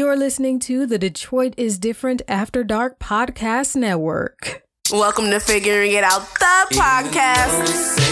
You're listening to the Detroit is Different After Dark Podcast Network. Welcome to Figuring It Out, the podcast.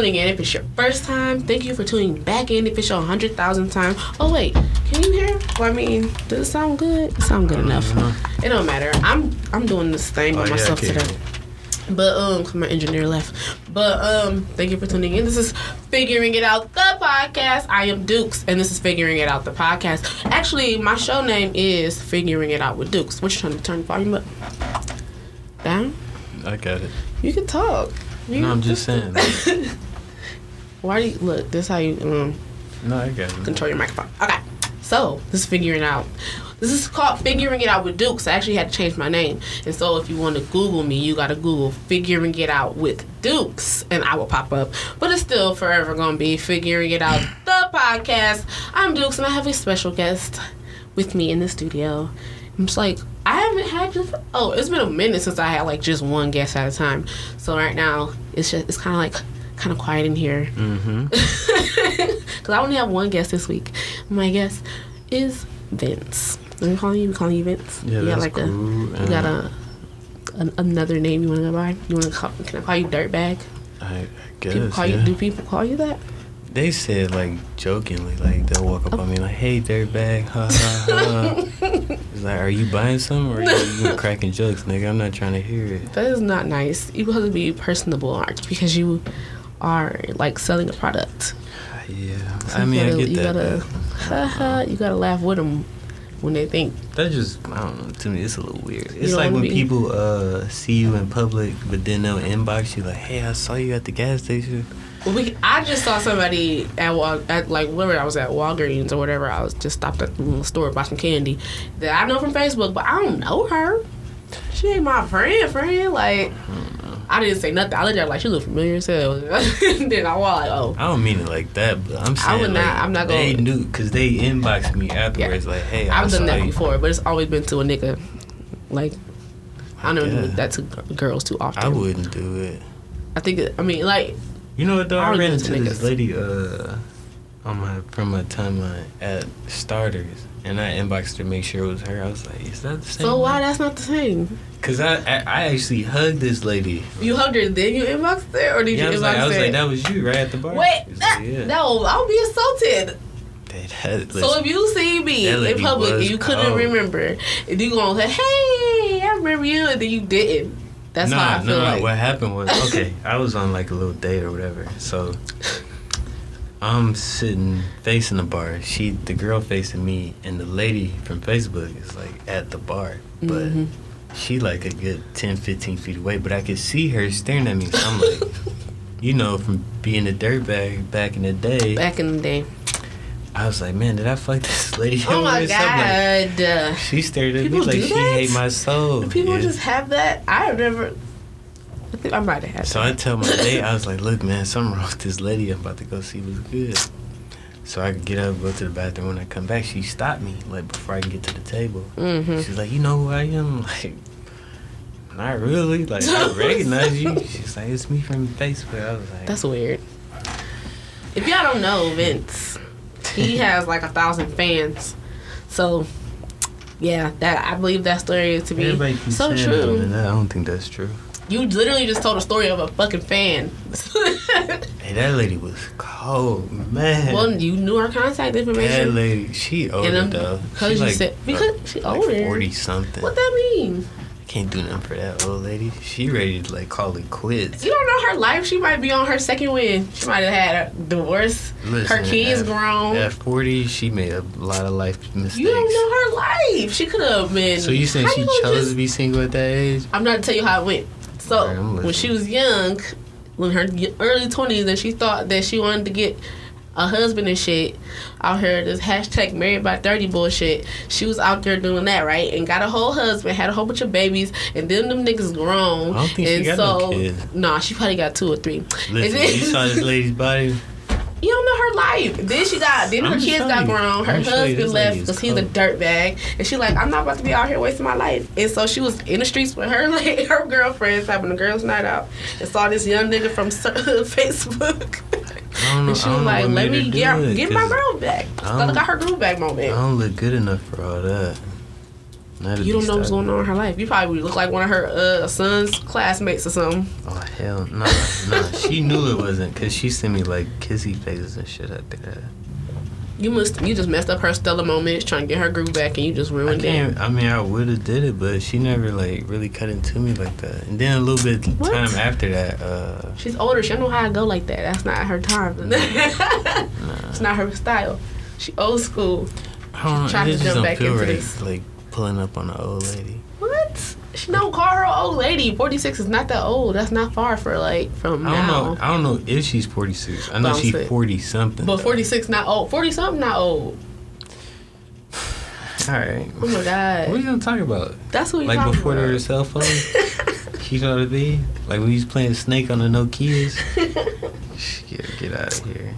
Tuning in. If it's your first time, thank you for tuning back in. If it's your 100,000th time. Oh, wait. Can you hear? Well, I mean, does it sound good? It sound good enough. It don't matter. I'm I'm doing this thing by Oh, yeah, myself can. today. But um, 'cause my engineer left. But um, thank you for tuning in. This is figuring it out the podcast. I am Dukes, and this is figuring it out the podcast. Actually, my show name is figuring it out with Dukes. What you trying to turn the volume up? Down? I got it. You can talk. You- No, I'm just saying. Why do you look? This how you um No, I got it. control your microphone. Okay. So this is figuring out. This is called figuring it out with Dukes. I actually had to change my name, and so if you want to Google me, you got to Google figuring it out with Dukes, and I will pop up. But it's still forever gonna be figuring it out the podcast. I'm Dukes, and I have a special guest with me in the studio. I'm just like I haven't had just oh it's been a minute since I had like just one guest at a time. So right now it's just it's kind of like kind of quiet in here Mm-hmm. because I only have one guest this week. My guest is Vince. I'm calling you. calling you Vince. Yeah, you got that's like a. cool. You got a. An, another name you want to go by? You want to call? Can I call you Dirtbag? I, I People guess. call yeah. you. Do people call you that? They said like jokingly, like they'll walk up on me like, "Hey, dirtbag, ha ha ha." it's like, are you buying some or are you cracking jokes, nigga? I'm not trying to hear it. That is not nice. You have to be personable, Art, because you are like selling a product. Yeah, So I you mean, gotta, I get you that. Gotta, you gotta laugh with them when they think. That just, I don't know. To me, it's a little weird. It's like when be- people uh see you in public, but then they'll inbox you like, "Hey, I saw you at the gas station." We, I just saw somebody at, Wal- at like wherever I was at Walgreens or whatever. I was just stopped at the store to buy some candy that I know from Facebook, but I don't know her. She ain't my friend, friend. Like I didn't say nothing. I looked at her like she looked familiar as hell. then I was like, oh, I don't mean it like that, but I'm saying I would not- like, I'm not They gonna- knew because they inboxed me afterwards, like, "Hey, I I've done that you." before, but it's always been to a nigga. Like I don't Yeah. do that to girls too often. I wouldn't do it. I think. I mean, like You know what though? I I, ran do it to into this niggas. lady uh on my from my timeline at Starters, and I inboxed her to make sure it was her. I was like, "Is that the same?" so why that's not the same? Because I, I I actually hugged this lady. You hugged her, then you inboxed her, or did Yeah, I you was inbox like, I was her? like, that was you right at the bar. Wait, that, like, yeah. no, I'll be assaulted. That, that, so if you see me in public and you couldn't cold. remember, and you gonna say, "Hey, I remember you," and then you didn't. That's nah, how I feel nah, like. What happened was okay. I was on like a little date or whatever. So I'm sitting facing the bar. She, the girl, facing me, and the lady from Facebook is like at the bar, but Mhm. she like a good 10, 15 feet away. But I could see her staring at me. So I'm like, you know, from being a dirtbag back in the day, Back in the day. I was like, man, did I fuck this lady? Oh my god. She stared at People me like she that? hate my soul. Do people Yeah. just have that? I never. I think I might have had. So I tell my date, I was like, look, man, something wrong with this lady. I'm about to go see what's good. So I could get up, go to the bathroom. When I come back, she stopped me, like, before I can get to the table. Mm-hmm. She's like, you know who I am? Like, not really. Like, I recognize you. She's like, it's me from Facebook. I was like, That's weird. If y'all don't know Vince, he has like a thousand fans. So, yeah, that I believe that story to be so saying that, true. I don't think that's true. You literally just told a story of a fucking fan. Hey, that lady was cold, man. well, you knew her contact information. that lady, she older though. because She you like, said- because she like older. Forty something. What that mean? I can't do nothing for that old lady. She ready to like call it quits. You don't know her life. She might be on her second win. She might have had a divorce. her kids at- grown. At 40, she made a lot of life mistakes. you don't know her life. She could have been. So you saying she chose just- to be single at that age? I'm not to tell you how it went. So I'm when she was young, when her early twenties, and she thought that she wanted to get a husband and shit out here, this hashtag married by thirty bullshit. She was out there doing that right, and got a whole husband, had a whole bunch of babies, and then them niggas grown. I don't think she and got so, no kids. Nah, she probably got two or three. Listen, you saw this lady's body. You don't know her life. Then she got, then I'm her kids got you. grown. Her I'm just telling you, husband left because he's a dirtbag, and she like, I'm not about to be out here wasting my life. And so she was in the streets with her like, her girlfriends having a girls' night out, and saw this young nigga from Facebook. Don't know. and she was like, let me get it, get my girl back. I got her groove back moment. I don't look good enough for all that. That'd You don't know what's going on in her life. You probably look like one of her uh, son's classmates or something. Oh hell, nah, nah. She knew it wasn't, cause she sent me like kissy faces and shit after that. You must you just messed up her Stella moments trying to get her groove back, and you just I ruined it. can't. I mean, I would have did it, but she never like really cut into me like that. And then a little bit What? time after that, uh, She's older. She don't know how to go like that. That's not her time. it's not her style. She old school. I don't know. trying to just jump back into right, this. like pulling up on an old lady. What? She don't call her old lady. Forty six is not that old. That's not far for like from I don't now. know. I don't know if she's forty six. I know she's forty something. But forty six not old. Forty something not old. All right. Oh my What are you gonna talk about? That's what we Like before there about. was cell phones? she know to be like when you was playing Snake on the Nokia's. Get get out of here.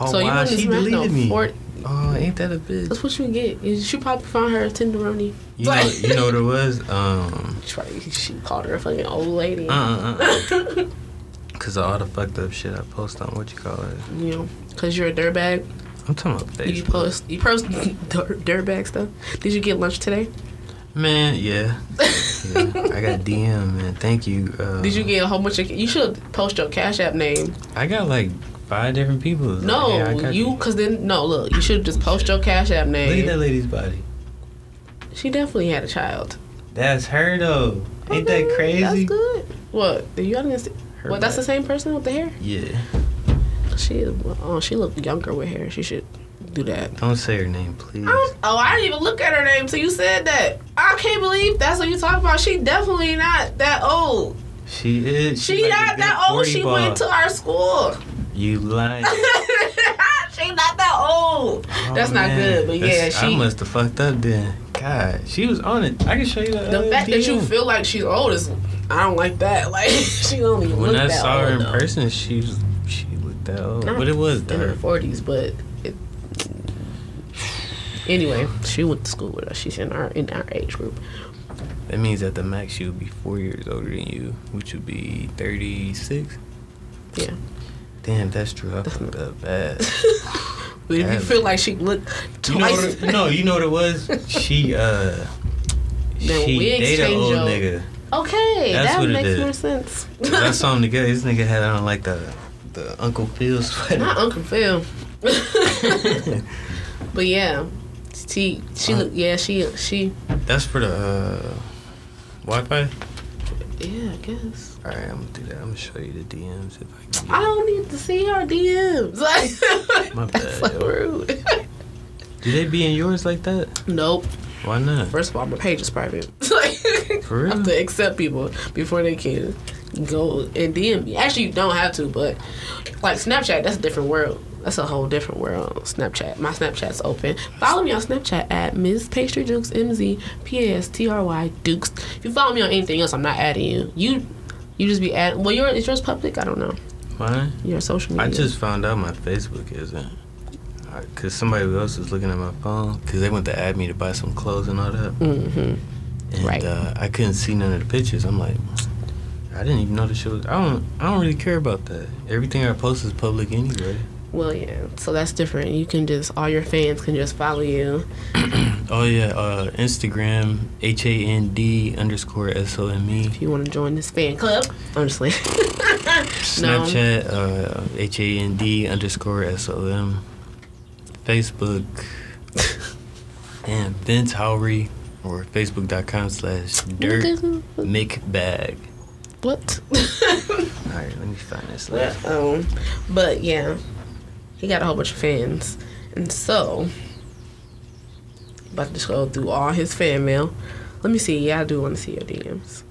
Oh so you wow, wouldn't she smash no me. 40 Oh, ain't that a bitch? That's what you get. You should probably find her a tenderoni. You know, you know what it was? Um, She, called her a fucking old lady. uh, uh, uh. Cause of all the fucked up shit I post on what you call it. You know, cause you're a dirtbag. I'm talking about Facebook. You post you post dirt, dirtbag stuff. Did you get lunch today? Man, yeah. yeah. I got DM, man. Thank you. Uh, Did you get a whole bunch of? You should post your Cash App name. I got like five different people. It's like, No, hey, you, cause then no. Look, you should just post your Cash App name. Look at that lady's body. She definitely had a child. That's her though. Ain't that crazy? That's good. What? You understand? Her What? That's the same person with the hair. Yeah. She is. Oh, she looked younger with hair. She should do that. Don't say her name, please. I oh, I didn't even look at her name till you said that. I can't believe that's what you talking about. She definitely not that old. She is. She like not that old. 40 She ball. went to our school. You lying. she not that old. That's Oh, not good, but yeah, That's- I she. must have fucked up then. God, she was on it. I can show you the. The uh, fact that you feel like she's old is, I don't like that. Like she only When look I that saw her old, in though. person, she was she looked that old, Not but it was in her forties, but it, anyway, she went to school with us. She's in our in our age group. That means at the max she would be four years older than you, which would be thirty six. Yeah, Damn, that's true. I fucked up bad. but if you feel like she looked You know twice, what no, you know what it was? She uh she we dated an old your- nigga. okay, That's that what it makes is. more sense. 'Cause I saw him together. This nigga had on like the the Uncle Phil sweater. Not Uncle Phil. but yeah, she she Uh. look yeah she she That's for the uh, Wi-Fi. Yeah I guess. All right, I'm gonna do that. I'm gonna show you the DMs if I can. I don't need to see her DMs. Like, My that's bad, so rude. Do they be in yours like that? nope. Why not? First of all, my page is private. like, For real? I have to accept people before they can go and DM me. Actually, you don't have to, but like Snapchat, that's a different world. That's a whole different world. Snapchat. My Snapchat's open. Follow me on Snapchat at Ms. Pastry Dukes, M Z P A S T R Y Dukes. If you follow me on anything else, I'm not adding you. You you just be adding. Well, your is yours public? I don't know. Mine? Your social media. I just found out my Facebook isn't. Cause somebody else was looking at my phone. Cause they went to add me to buy some clothes and all that. Mm-hmm. And Right. uh, I couldn't see none of the pictures. I'm like, I didn't even know the show. was. I don't. I don't really care about that. Everything I post is public anyway. Well, yeah. So that's different. You can just all your fans can just follow you. Oh yeah, uh, Instagram H A N D underscore S O M E. If you want to join this fan club, I'm just Snapchat uh, H A N D underscore S O M. Facebook. and Vince Howry or facebook.com slash dirt mcbag. What? All right, let me find this. But, um, but yeah, he got a whole bunch of fans, and so about to just go through all his fan mail. Let me see. Yeah, I do want to see your DMs.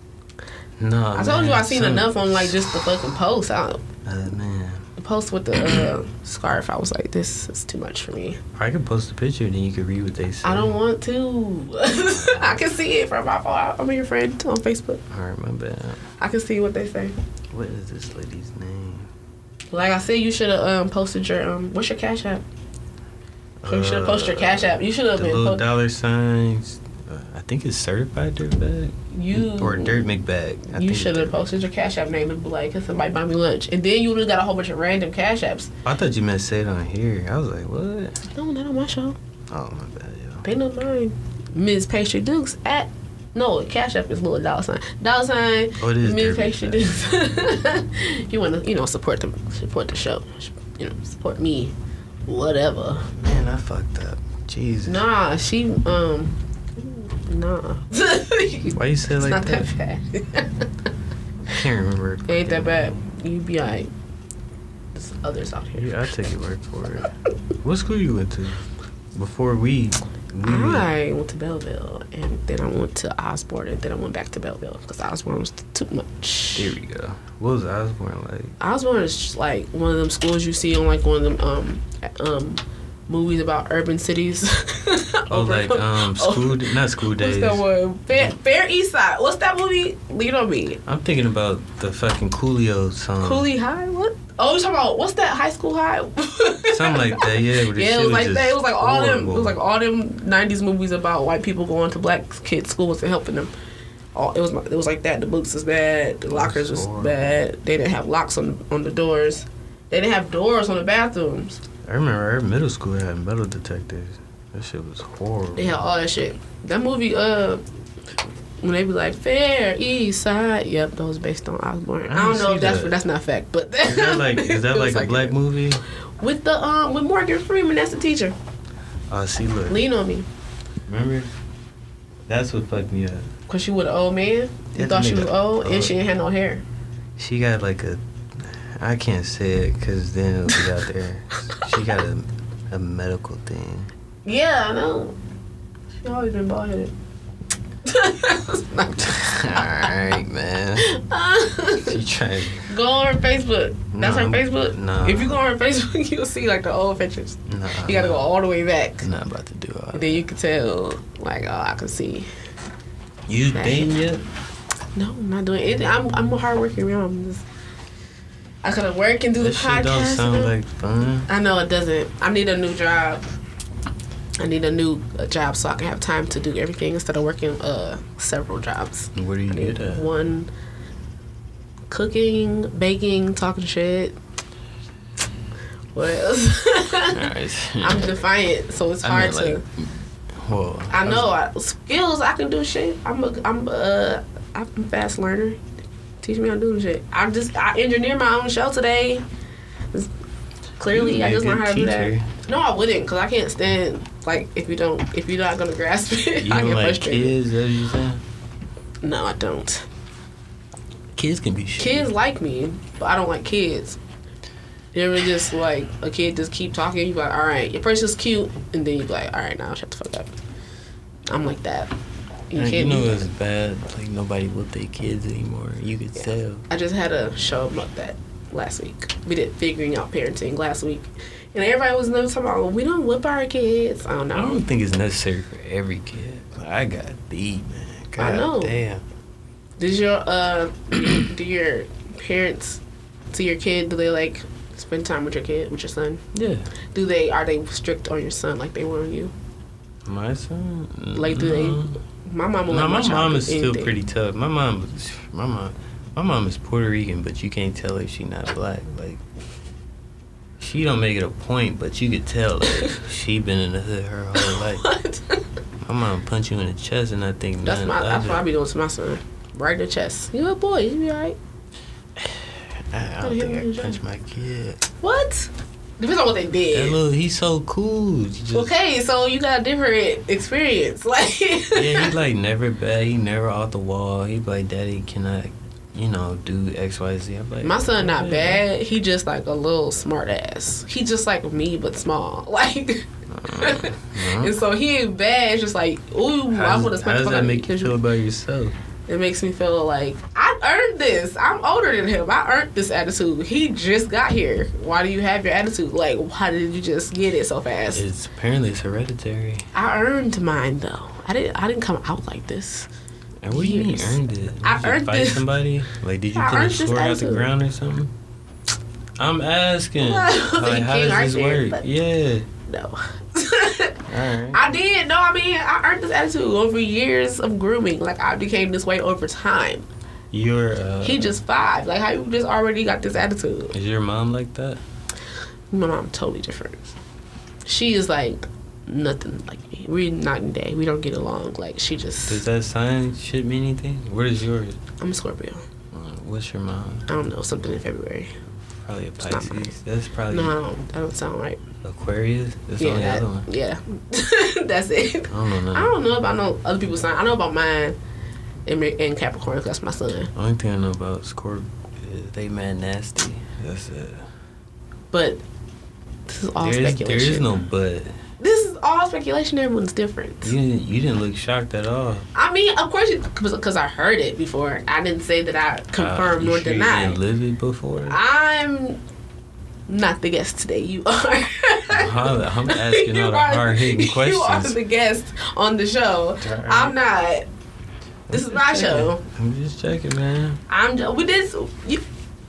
No, I told you I seen some- enough on like just the fucking post. I, Uh, man, the post with the uh, scarf. I was like, this is too much for me. I could post a picture, and then you could read what they say. I don't want to. I can see it from my phone. I'm your friend on Facebook. All right, my bad. I can see what they say. What is this lady's name? Like I said, you should have um, posted your um. What's your cash app? you should have posted your cash app. You should have Uh, been. little Po- dollar signs. Uh, I think it's certified dirtbag you or dirt McBag. I You should have posted your cash app name and be like, "Can somebody buy me lunch?" And then you would have got a whole bunch of random cash apps. I thought you meant say it on here. I was like, what? No, not on my show. Oh my bad, yo. They know mine. Ms. Pastry Dukes at no cash app is little dollar sign. Dollar sign. Oh, it is Pastry McBag. You want to you know support the support the show. You know support me. Whatever. Man, I fucked up. Jesus. Nah, she um. Nah. Why you say it like not that? that bad. I can't remember. It ain't that bad. You be alright. There's others out here. Yeah, I take your word for it. what school you went to? Before we, I went to Belleville, and then I went to Osborne, and then I went back to Belleville because Osborne was too much. there we go. What was Osborne like? Osborne is like one of them schools you see on like one of them um um movies about urban cities. Oh, like um, school, not school days. What's that one? Fair, Fair East Side. What's that movie? Lean on me. I'm thinking about the fucking Coolio song. Cooley High. What? Oh, you talking about what's that? High School High. Something like that, yeah. Yeah, it was like that. It was like all them. It was like all them '90s movies about white people going to black kids' schools and helping them. All it was. It was like that. The books was bad. The lockers was bad. They didn't have locks on on the doors. They didn't have doors on the bathrooms. I remember our middle school had metal detectors. That shit was horrible. They had all that shit. That movie, uh, when they be like Fair East Side, yep, those based on Osborne. I, I don't know if that's that. that's not fact, but Is that like is that it like a black movie? with the um with Morgan Freeman? That's the teacher. Oh, see, look, Lean on me, remember? That's what fucked me up. cause she was an old man. You thought she was that- old, oh. and she didn't have no hair. She got like a, I can't say it because then it'll be out there. She got a, a medical thing. Yeah, I know. She always been bald headed. All right, man. She trying. go on her Facebook. That's her No, Facebook. no. If you go on her Facebook, you'll see like the old pictures. Nah, You gotta go all the way back. Not about to do all that. then you can tell, like, oh, I can see. You Right. dating yet? No, I'm not doing it. I'm I'm a hardworking girl. I'm just, I gotta work and do the That shit don't sound like fun. I know it doesn't. I need a new job. I need a new uh, job so I can have time to do everything instead of working uh several jobs. Where do you I need get at? one cooking, baking, talking shit. What else? Alright. I'm defiant, so it's I hard meant, to. like, Whoa. I know was- I, skills. I can do shit. I'm a. I'm a. I'm a fast learner. Teach me how to do shit. I just I engineer my own show today. It's- Clearly, I just learned how to do that. No, I wouldn't, cause I can't stand like if you don't if you're not gonna grasp it. You I get like frustrated. kids, that you saying? No, I don't. Kids can be shit. Kids like me, but I don't like kids. You ever just like a kid just keep talking? You be like, all right, your person's cute, and then you be like, all right, now shut the fuck up. I'm like that. You Like, you can't know it's bad. Like nobody with their kids anymore. You could tell. I just had a show about that last week. We did figuring out parenting last week, and everybody was never talking about we don't whip our kids. I don't know. I don't think it's necessary for every kid. I got beat, man. God I know. damn. Did your uh do your parents to your kid? Do they like spend time with your kid with your son? Yeah. Do they are they strict on your son like they were on you? My son. Like do they? My mom will No, my child mom is still anything. pretty tough. My mom, my mom, my mom is Puerto Rican, but you can't tell if she's not black. Like, she don't make it a point, but you could tell like she been in the hood her whole life. What? My mom punch you in the chest, and I think That's my. That's what I be doing to my son. Right in the chest. You a boy? You be alright? I, I don't think I the punch my kid. What? Depends on what they did. That little, he's so cool. Just- Okay, so you got a different experience. Like Yeah, he like never bad. He never off the wall. He like, Daddy, can I, you know, do X, Y, Z? I'm like, My son not bad. He just like a little smart ass. He just like me but small. Like Uh-huh. and so he ain't bad. It's just like, ooh, I How would have how does that make you feel about yourself? It makes me feel like I earned this. I'm older than him. I earned this attitude. He just got here. Why do you have your attitude? Like, why did you just get it so fast? It's apparently it's hereditary. I earned mine though. I didn't. I didn't come out like this. And what do you mean earned it? Did I you earned fight this. somebody? Like, did you I pull a earned this sword out the attitude. ground or something? I'm asking. Well, like, how thinking does this right work? but- Yeah. No. Alright. I did. No, I mean, I earned this attitude over years of grooming. Like, I became this way over time. You're. Uh, He just five. Like, how you just already got this attitude? Is your mom like that? My mom totally different. She is like nothing like me. We're night and day. We don't get along. Like, she just. Does that sign shit mean anything? What is yours? I'm a Scorpio. Uh, what's your mom? I don't know, something in February. Probably a Pisces. That's probably No, I don't, that don't sound right. Aquarius. That's the yeah, that- other one. yeah. That's it. I don't know. I don't know I know other people's sign. I know about mine and, and Capricorn that's my son. Only thing I know about Scorpio is they mad nasty. That's it. But this is all There is, speculation. there is no but. This is all speculation. Everyone's different. You didn't, you didn't look shocked at all. I mean, of course, because I heard it before. I didn't say that I confirmed Uh, nor sure denied. You live it before. I'm not the guest today. You are. I'm I'm asking all the hard hitting questions. You are the guest on the show. Alright. I'm not. This is I'm my just show. I'm just checking, man. I'm. ju- We did. You,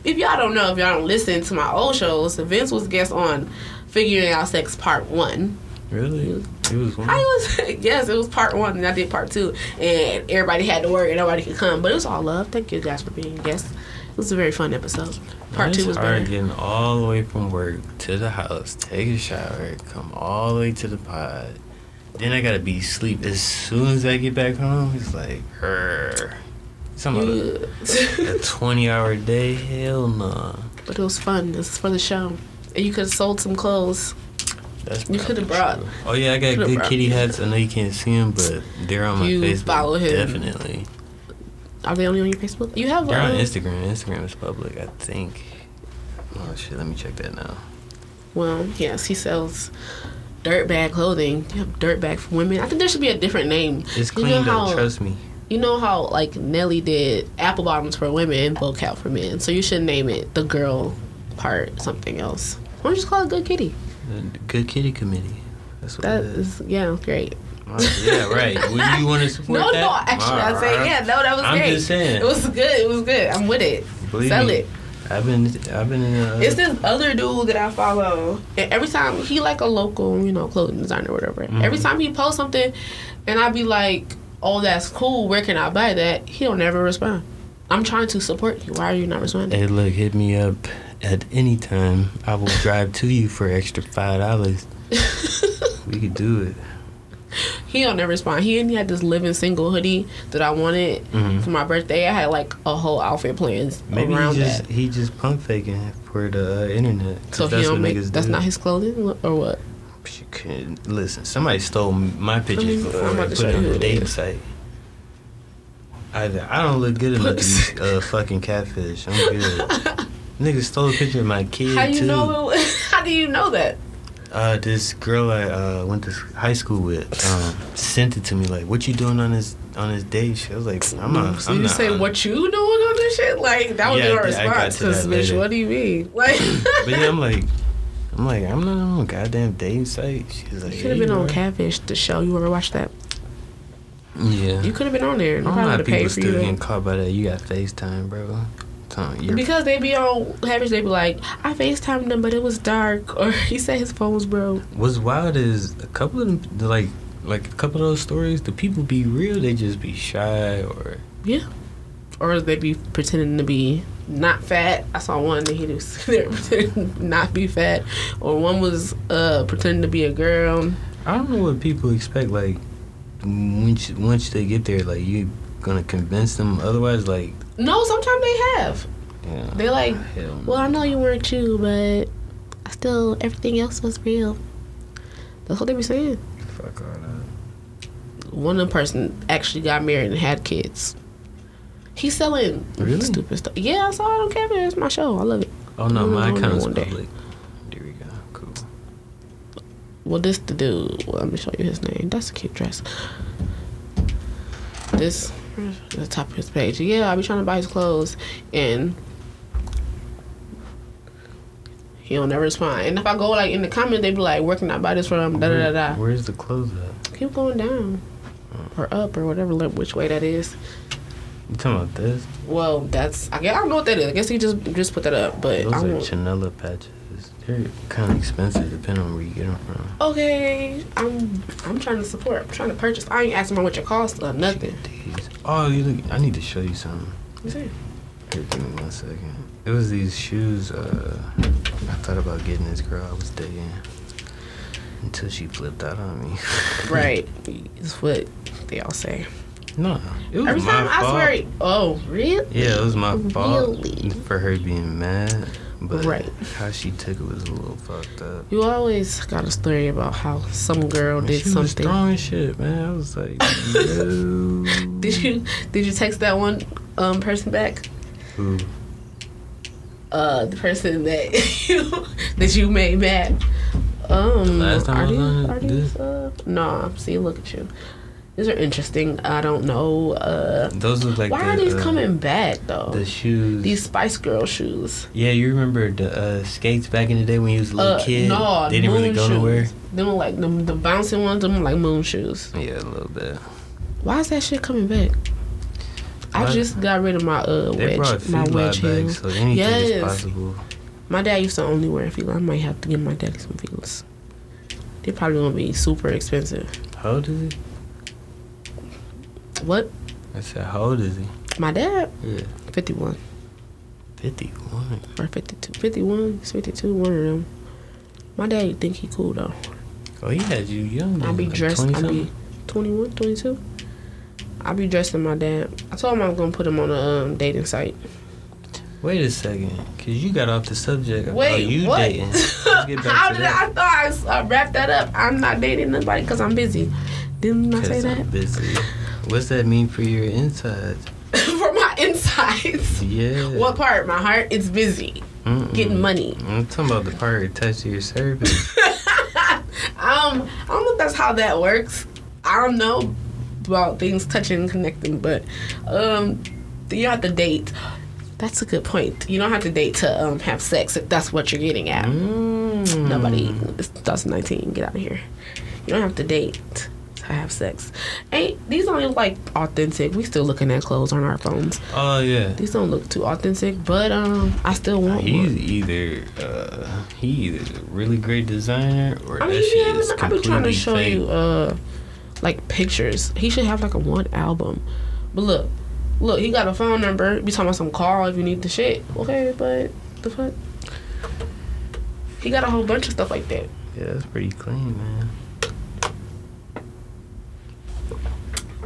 if y'all don't know, if y'all don't listen to my old shows, Vince was guest on Figuring Out Sex Part One. Really? It was one. I was yes, it was part one, and I did part two, and everybody had to work and nobody could come, but it was all love. Thank you guys for being guests. It was a very fun episode. Part it's two was hard better. getting all the way from work to the house, take a shower, come all the way to the pod. Then I gotta be asleep as soon as I get back home. It's like, her. Something about a, a 20 hour day? Hell no. but it was fun. This is for the show, and you could have sold some clothes. That's You probably coulda brought- true. Oh yeah, I got good kitty hats. I know you can't see them, but they're on my Facebook. You Facebook. follow him. Definitely. Are they only on your Facebook? You have They're on uh, Instagram. Instagram is public, I think. Oh shit, let me check that now. Well, yes, he sells dirtbag clothing. You have dirtbag for women. I think there should be a different name. It's You clean know though, how- trust me. You know how like Nelly did apple bottoms for women and bow out for men. So you should name it the girl part something else. Why don't you just call it Good Kitty? The Good Kitty Committee. That's what That is. is yeah, great. Oh, yeah, right. Would you want to support No, that? no, actually, I say Alright. yeah, no, that was I'm great. just saying. It was good. It was good. I'm with it. Believe Sell me, it. I've been, I've been in. Uh, It's this other dude that I follow, and every time he like a local, you know, clothing designer or whatever. Mm-hmm. Every time he posts something, and I'd be like, "Oh, that's cool. Where can I buy that?" He don't never respond. I'm trying to support you. Why are you not responding? Hey, look, hit me up at any time. I will drive to you for extra five dollars. we could do it. He don't never respond. He and he had this living single hoodie that I wanted Mhm. for my birthday. I had like a whole outfit planned Maybe around he just that. he just punk faking for the uh, internet. So that's don't what make niggas that's do. not his clothing or what? She couldn't listen. Somebody stole my pictures I'm before and to put it on the dating site. Either I don't look good enough to be uh, fucking catfish. I'm good. Nigga stole a picture of my kid How you too. know? It, how do you know that? Uh, this girl I uh, went to high school with um, sent it to me like, "What you doing on this on this date?" She was like, "I'm not." so I'm you not say on- what you doing on this shit? Like that would Yeah, be our I- I response. that bitch, what do you mean? Like But yeah, I'm like, I'm like, I'm not on a goddamn dating site. She's like, you could have been on. Catfish, the show. You ever watched that? Yeah. You could have been on there. I They don't probably know how would have people paid for still getting caught by that. You got FaceTime, bro. Telling you, because they be on Catfish, they be like, I FaceTimed him, but it was dark, or he said his phone was broke. What's wild is a couple of them, like, like a couple of those stories. The people be real. They just be shy or Yeah. Or they be pretending to be not fat. I saw one that he was pretending not be fat, or one was uh pretending to be a girl. I don't know what people expect. Like once once they get there, like you gonna convince them. Otherwise, like No, sometimes they have. yeah. They like, ah, no. well, I know you weren't you, but I still everything else was real. That's what they be saying. Fuck all that. One of the person actually got married and had kids. He's selling Really? stupid stuff. Yeah, I saw it on camera. It's my show. I love it. Oh no, my gonna account is one day. public. There we go. Cool. Well, this the dude. Well, let me show you his name. That's a cute dress. This the top of his page. Yeah, I be trying to buy his clothes, and he don't never respond. And if I go like in the comment, they be like, "Where can I buy this from?" Da da da da. Where's the clothes at? Keep going down or up or whatever, like, which way that is. You talking about this? Well, that's I guess I don't know what that is. I guess he just just put that up, but Those I are. chenille patches. They're kind of expensive depending on where you get them from. Okay, I'm I'm trying to support. I'm trying to purchase. I ain't asking about what your cost or nothing. Oh, you look. I need to show you something. You see? Here, give me one second. It was these shoes. Uh, I thought about getting this girl I was dating until she flipped out on me. Right. it's what they all say. no, it was Every my time fault. I swear. Oh, really? Yeah, it was my fault Really? for her being mad. But Right. how she took it was a little fucked up. You always got a story about how some girl did she was something. strong as shit, man. I was like, no. Did you did you text that one um person back? Who? Uh, the person that you that you made mad. Um, last time I are was on are it, these, this- uh, nah, see, look at you. These are interesting. I don't know. Uh, Those look like why the, are these uh, coming back though? The shoes. These Spice Girl shoes. Yeah, you remember the uh, skates back in the day when you was a little Uh, kid? no, they didn't really go shoes. nowhere. Them like them, the bouncing ones. Them like moon shoes. Yeah, a little bit. Why is that shit coming back? I just got rid of my uh They wedge, my wedge back, so anything is Yes. possible. My dad used to only wear Filas. I might have to give my daddy some Filas. They're probably gonna be super expensive. How old is he? What? I said, how old is he? My dad, Yeah, 51 fifty-one. or 52. 51, he's 52, one of them. My daddy think he cool though. Oh, he had you young. I'll be like dressed. I'll be 21, 22. I'll be dressed in my dad. I told him I was gonna put him on a um, dating site. Wait a second, cause you got off the subject. Wait, you what? dating. Let's get back How to did that. I, thought I, wrapped that up? I'm not dating nobody because I'm busy. Didn't I say that? I'm busy. What's that mean for your insides? For my insides. Yeah. What part? My heart? It's busy. Mm-mm. Getting money. I'm talking about the part attached to your cervix. Um, I don't know if that's how that works. I don't know about things touching and connecting, but um, you don't have to date. That's a good point. You don't have to date to um, have sex if that's what you're getting at. Mm. Nobody. It's 2019. Get out of here. You don't have to date to have sex. Ain't these don't like authentic. We still looking at clothes on our phones. Oh yeah. These don't look too authentic, but um, I still want He's one. either uh, he either a really great designer or I that mean, shit yeah, is I've been trying to show fake. you uh, like pictures. He should have like a one album. But look, look, he got a phone number. Be talking about some call if you need the shit. Okay, but the fuck. He got a whole bunch of stuff like that. Yeah, that's pretty clean, man.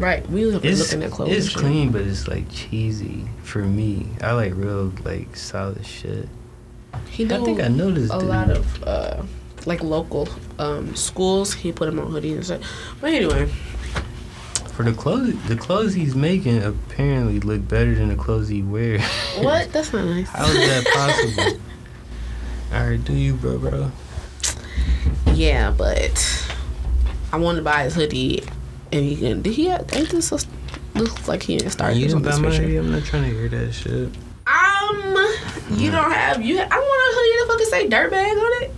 Right, we was It's, looking at clothes. it's clean, but it's like cheesy for me. I like real like solid shit. He I do think I noticed a dude. lot of uh, like local um, schools. He put them on hoodies and stuff. But anyway, for the clothes. The clothes he's making apparently look better than the clothes he wears. what? That's not nice. How is that possible? All right, do you, bro, bro? Yeah, but I want to buy his hoodie, and he can. Did he? Have, ain't this a, looks like he didn't start you didn't buy my picture. hoodie? I'm not trying to hear that shit. Um, you don't have you. I don't want a hoodie that fucking say dirtbag on it,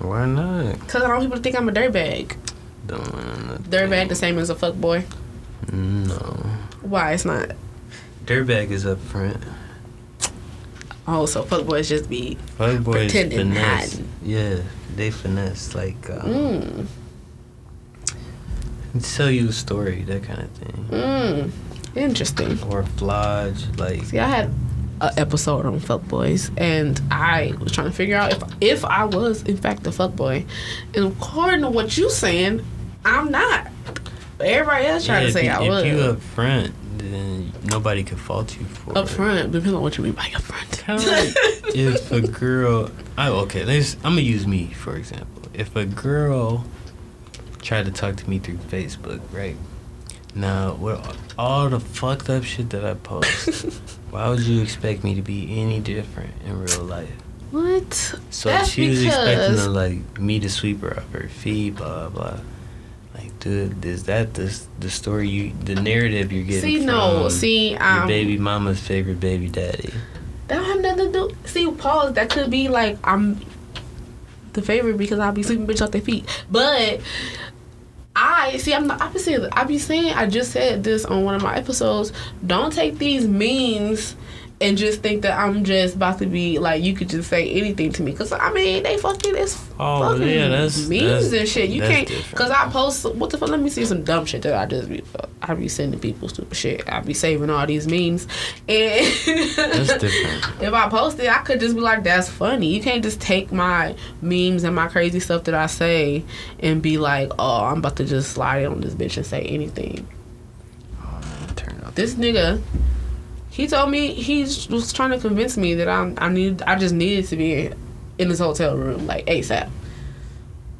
Why not? cause I don't want people to think I'm a dirtbag. Don't. Dirtbag the same as a fuck boy. No. Why it's not? Dirtbag is up front. Oh, so fuck boys just be. Fuck boys Pretending finesse. hiding. Yeah, they finesse like um, Mm, sell you a story, that kind of thing, mm, interesting. or flodge like. See, I had an episode on fuckboys, and I was trying to figure out if if I was in fact a fuckboy. And according to what you saying, I'm not. But everybody else trying Yeah, to say if I you, was. If you up front, then then nobody could fault you for Up front, depends on what you mean by up front. Kind of like if a girl, I okay, let's. I'm gonna use me for example. If a girl tried to talk to me through Facebook, right? Now, with all the fucked up shit that I post, why would you expect me to be any different in real life? what? So That's she was expecting to like me to sweep her off her feet, blah blah. Like, dude, is that the the story you, the narrative you're getting See, no, see, I your um, baby mama's favorite baby daddy? That don't have nothing to do. See, pause. That could be like I'm the favorite because I'll be sleeping bitch off their feet. But I see. I'm be saying. I be saying. I just said this on one of my episodes. Don't take these memes. And just think that I'm just about to be like you could just say anything to me because I mean they fucking it's Oh, fucking yeah, that's- memes that's- and shit. You can't because I post what the fuck. Let me see some dumb shit that I just be uh, I be sending people stupid shit. I be saving all these memes and That's different. if I post it, I could just be like, "That's funny." You can't just take my memes and my crazy stuff that I say and be like, "Oh, I'm about to just slide on this bitch and say anything." Oh, man, turn off. This nigga, he told me he was trying to convince me that I'm I need I just needed to be in, in this hotel room like ASAP.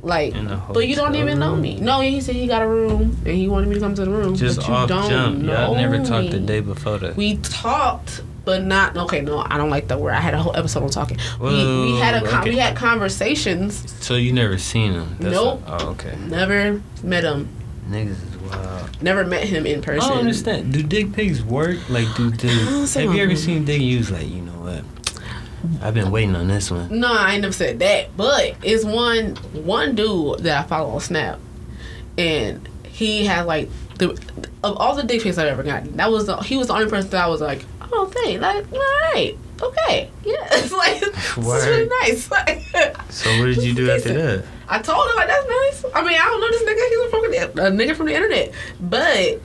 Like, but you don't even know me. No, he said he got a room and he wanted me to come to the room. Just but you off don't jump. know Y'all never talked the me. day before that. We talked, but not okay. No, I don't like that word. I had a whole episode on talking. we, we had a okay. we had conversations. so you never seen him? Nope. what- oh, okay. Never met him. Niggas is. Never met him in I person. don't understand. Do dick pics work? Like, do, do Uh, have you ever seen dick? use? like, you know what? I've been waiting on this one. No, I ain't never said that. But it's one one dude that I follow on Snap, and he had like the of all the dick pics I've ever gotten. That was the, he was the only person that I was like, oh, thank, like, all right, okay, yeah, it's like it's really nice. Like, So what did you do after that? I told him like that's nice. I mean, I don't know this nigga. He's a fucking a nigga from the internet, but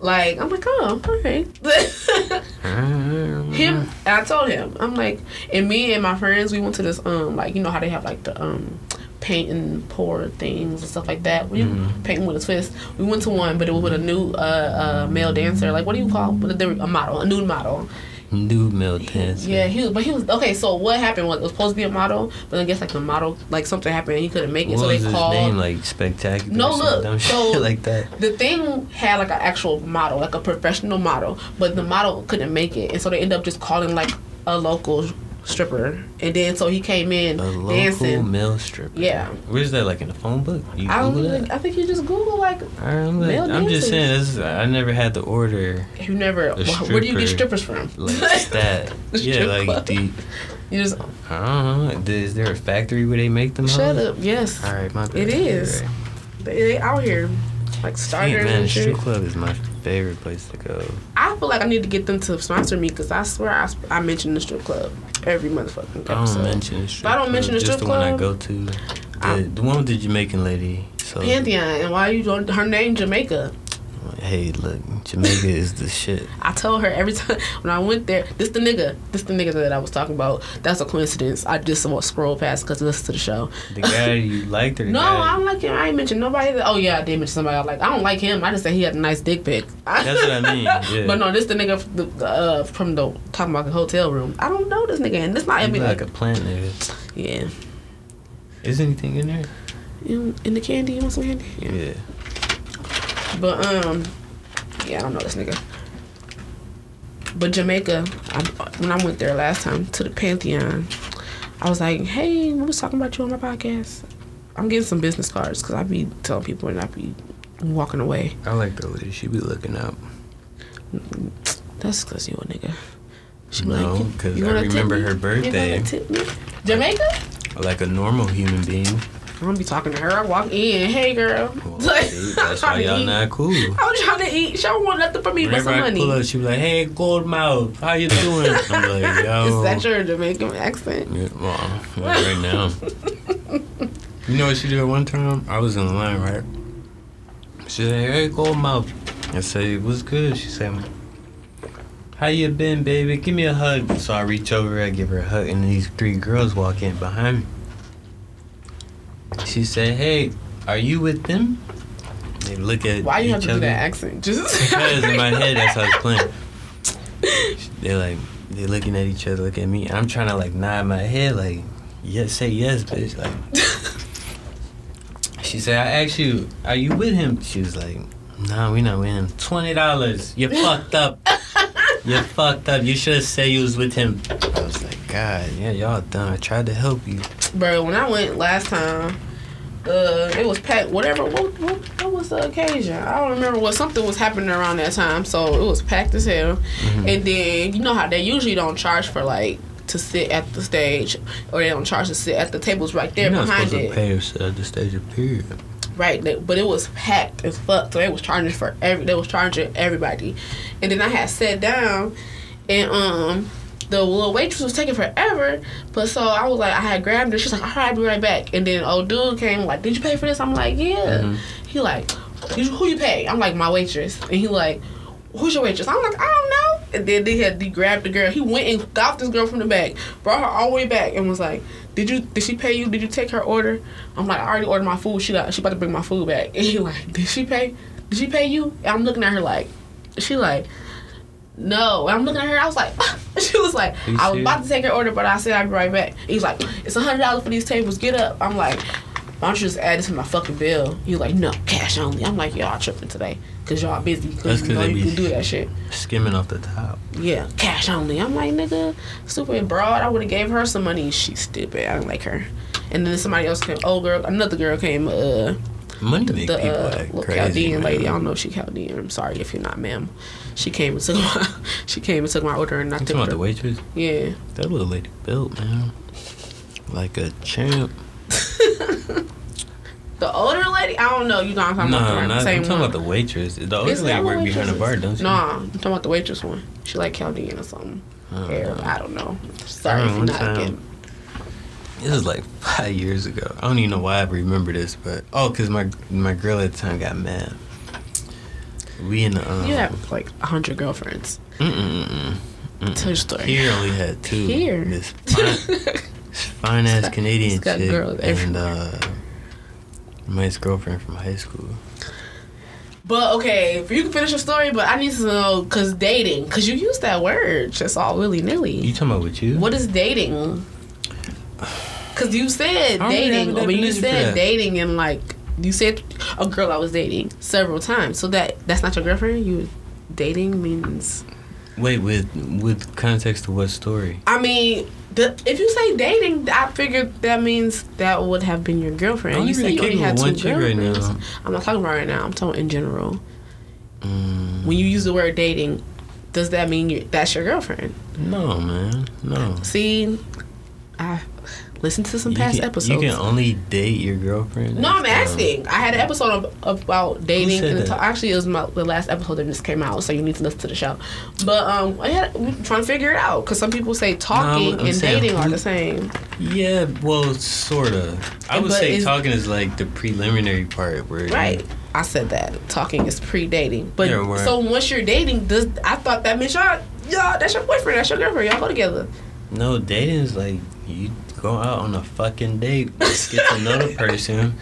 like I'm like, oh, okay. him, and I told him, I'm like, and me and my friends, we went to this um like you know how they have like the um paint and pour things and stuff like that. We Mhm. painting with a twist. We went to one, but it was with a new uh, uh male dancer. Like what do you call? But they a model, a nude model. New male dancer. Yeah, he was, but he was okay. So what happened was it was supposed to be a model, but I guess like the model, like something happened, and he couldn't make it. What so they called. name? Like spectacular. No, look, so- like that. the thing had like an actual model, like a professional model, but the model couldn't make it, and so they end up just calling like a local stripper, and then so he came in A local dancing. male stripper. Yeah. Where's that? Like in a phone book? You I Google don't. that? I think you just Google like I'm, like, Male I'm just saying. This is, I never had to order you never. The wh- Where do you get stripper, strippers from? like that. Yeah, like club. do you, You just I don't know. Is there a factory where they make them? shut hoes? up. Yes, All right, my bad. It is. You're right. they, they out here like starters man, and shit. strip club is my favorite place to go. I feel like I need to get them to sponsor me because I swear I, sp- I mention the strip club every motherfucking I don't mention the strip I don't mention the strip just strip the one I go to. The, the one with the Jamaican lady. So Pantheon, and why you doing her name Jamaica? Hey, look, Jamaica is the shit. I told her every time when I went there, this the nigga, this the nigga that I was talking about. That's a coincidence. I just somewhat scroll past because I listened to the show. The guy you liked or the No, guy? I don't like him. I ain't mentioned nobody. That, oh yeah, I did mention somebody I like. I don't like him. I just said he had a nice dick pic. That's what I mean. Yeah. But no, this the nigga from the, uh, from the talking about the hotel room. I don't know this nigga, and this not You even like like, a plant nigga. yeah. Is anything in there? You in the candy? You want some candy? Yeah. But um, yeah, I don't know this nigga. But Jamaica, I, when I went there last time to the Pantheon, I was like, "Hey, we was talking about you on my podcast. I'm getting some business cards because I be telling people and I be walking away. I like the lady. She be looking up. That's because you a nigga. She No, like, 'cause "You I remember me? her birthday." wanna tip me? Jamaica? Like a normal human being. I'm gonna be talking to her. I walk in, hey girl. Well, Like, that's why y'all eat. not cool. I was trying to eat. She don't want nothing from me but some I money. pull up, she be like, "Hey, gold mouth, how you doing?" I'm like, "Yo." Is that your Jamaican accent? Yeah, well, right now. you know what she did one time? I was in the line, right? She said, "Hey, gold mouth." I said, "What's good?" She said, "How you been, baby? Give me a hug." So I reach over, I give her a hug, and these three girls walk in behind me. She said, "Hey, are you with them?" They look at Why you have to other. do that accent? Just Because in my head, that's how it's playing. They're like, they're looking at each other, look at me. I'm trying to like nod my head, like, yes, say yes, bitch. Like, she said, I asked you, are you with him? She was like, nah, we not with him. Twenty dollars. You fucked up. You fucked up. You should have said you was with him. I was like, God, yeah, y'all done. I tried to help you. Bro, when I went last time, uh, it was packed. Whatever. What, what, what was the occasion? I don't remember. What something was happening around that time, so it was packed as hell. Mm-hmm. And then you know how they usually don't charge for like to sit at the stage, or they don't charge to sit at the tables right there You're not behind supposed it. to pay us at the stage period. Right, but it was packed as fuck. So they was charging for every. They was charging everybody, and then I had sat down, and um, the little waitress was taking forever. But so I was like, I had grabbed her. She's like, all right, I'll be right back. And then old dude came like, did you pay for this? I'm like, yeah. Mhm. He like, who you pay? I'm like, my waitress. And he like, who's your waitress? I'm like, I don't know. And then they had he grabbed the girl. He went and got this girl from the back, brought her all the way back, and was like, did you did she pay you? Did you take her order? I'm like, I already ordered my food. She got she about to bring my food back. And he like, did she pay? Did she pay you? And I'm looking at her like, she like, no. And I'm looking at her. I was like, she was like, I was about to take her order, but I said I'd be right back. He's like, it's a hundred dollars for these tables. Get up. I'm like, why don't you just add it to my fucking bill? He's like, no, cash only. I'm like, y'all tripping today because y'all busy. That's Because 'cause you know they you can do that shit. Skimming off the top. Yeah, cash only. I'm like, nigga, stupid broad. I would have gave her some money. She's stupid. I don't like her. And then somebody else came. Oh, girl, another girl came. Uh, Money make the people uh, act crazy. Chaldean man. lady. I don't know if she Chaldean. I'm sorry if you're not, ma'am. She came and took my. she came and took my order, and I You talking about the waitress? Yeah. That little lady built, man. Like a champ. The older lady, I don't know. You know what I'm talking No, about the not, same I'm talking one. about the waitress. The older Is lady that work behind the bar, don't she? Nah, I'm talking about the waitress one. She like Chaldean or something. Uh, Arab, I don't know. Sorry if you're not time- again. This is like five years ago. I don't even know why I remember this, but oh, cause my my girl at the time got mad. We in the um. You have like a hundred girlfriends. Mm-mm-mm. Tell your story. Here only had two. Here. This fine, fine ass Canadian chick and uh, my ex girlfriend from high school. But okay, you can finish your story, but I need to know because dating, because you use that word just all willy nilly. You talking about with you? What is dating? Because you said I don't really dating, I mean, you said dating and like you said a girl I was dating several times. So that that's not your girlfriend. You dating means. Wait, with with context to what story? I mean, the, if you say dating, I figured that means that would have been your girlfriend. You said you had two right girlfriends. now. I'm not talking about right now. I'm talking in general. Mm, When you use the word dating, does that mean you that's your girlfriend? no, man, no. See, I listened to some You past can, episodes. You can only date your girlfriend. no, I'm asking. I had an episode of, about dating, and actually it was my, the last episode that just came out, so you need to listen to the show. But um, I had we're trying to figure it out because some people say talking I'm and saying dating are the same. Yeah, well, sorta. I would But say talking is like the preliminary part where you- Right. I said that talking is pre-dating, but Yeah, so once you're dating, does I thought that meant y'all, y'all, that's your boyfriend, that's your girlfriend, y'all go together. No, dating is like you go out on a fucking date, get to know the person.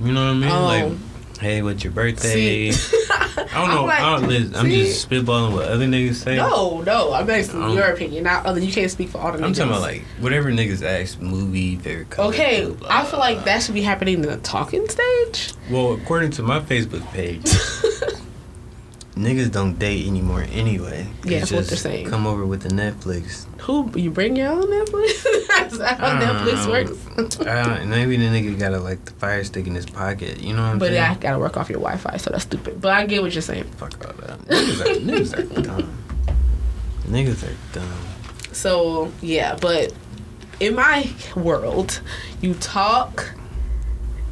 You know what I mean? Oh. Like, hey, what's your birthday? I don't know. I'm like, I don't, I'm just spitballing what other niggas say. No, no, I'm asking Um, your opinion. Not other. You can't speak for all the. Niggas. I'm talking about like whatever niggas ask, movie, favorite color. Okay, blah, blah, I feel like blah. that should be happening in the talking stage. Well, according to my Facebook page, niggas don't date anymore anyway. Yeah, that's what they're saying. Come over with the Netflix. Who you bring your own Netflix? That's how I don't Netflix know. works. Uh, maybe the nigga got a like the fire stick in his pocket. You know what I'm but saying? I gotta work off your Wi-Fi, so that's stupid. But I get what you're saying. Fuck all that. Niggas are, niggas are dumb. Niggas are dumb. So yeah, but in my world, you talk,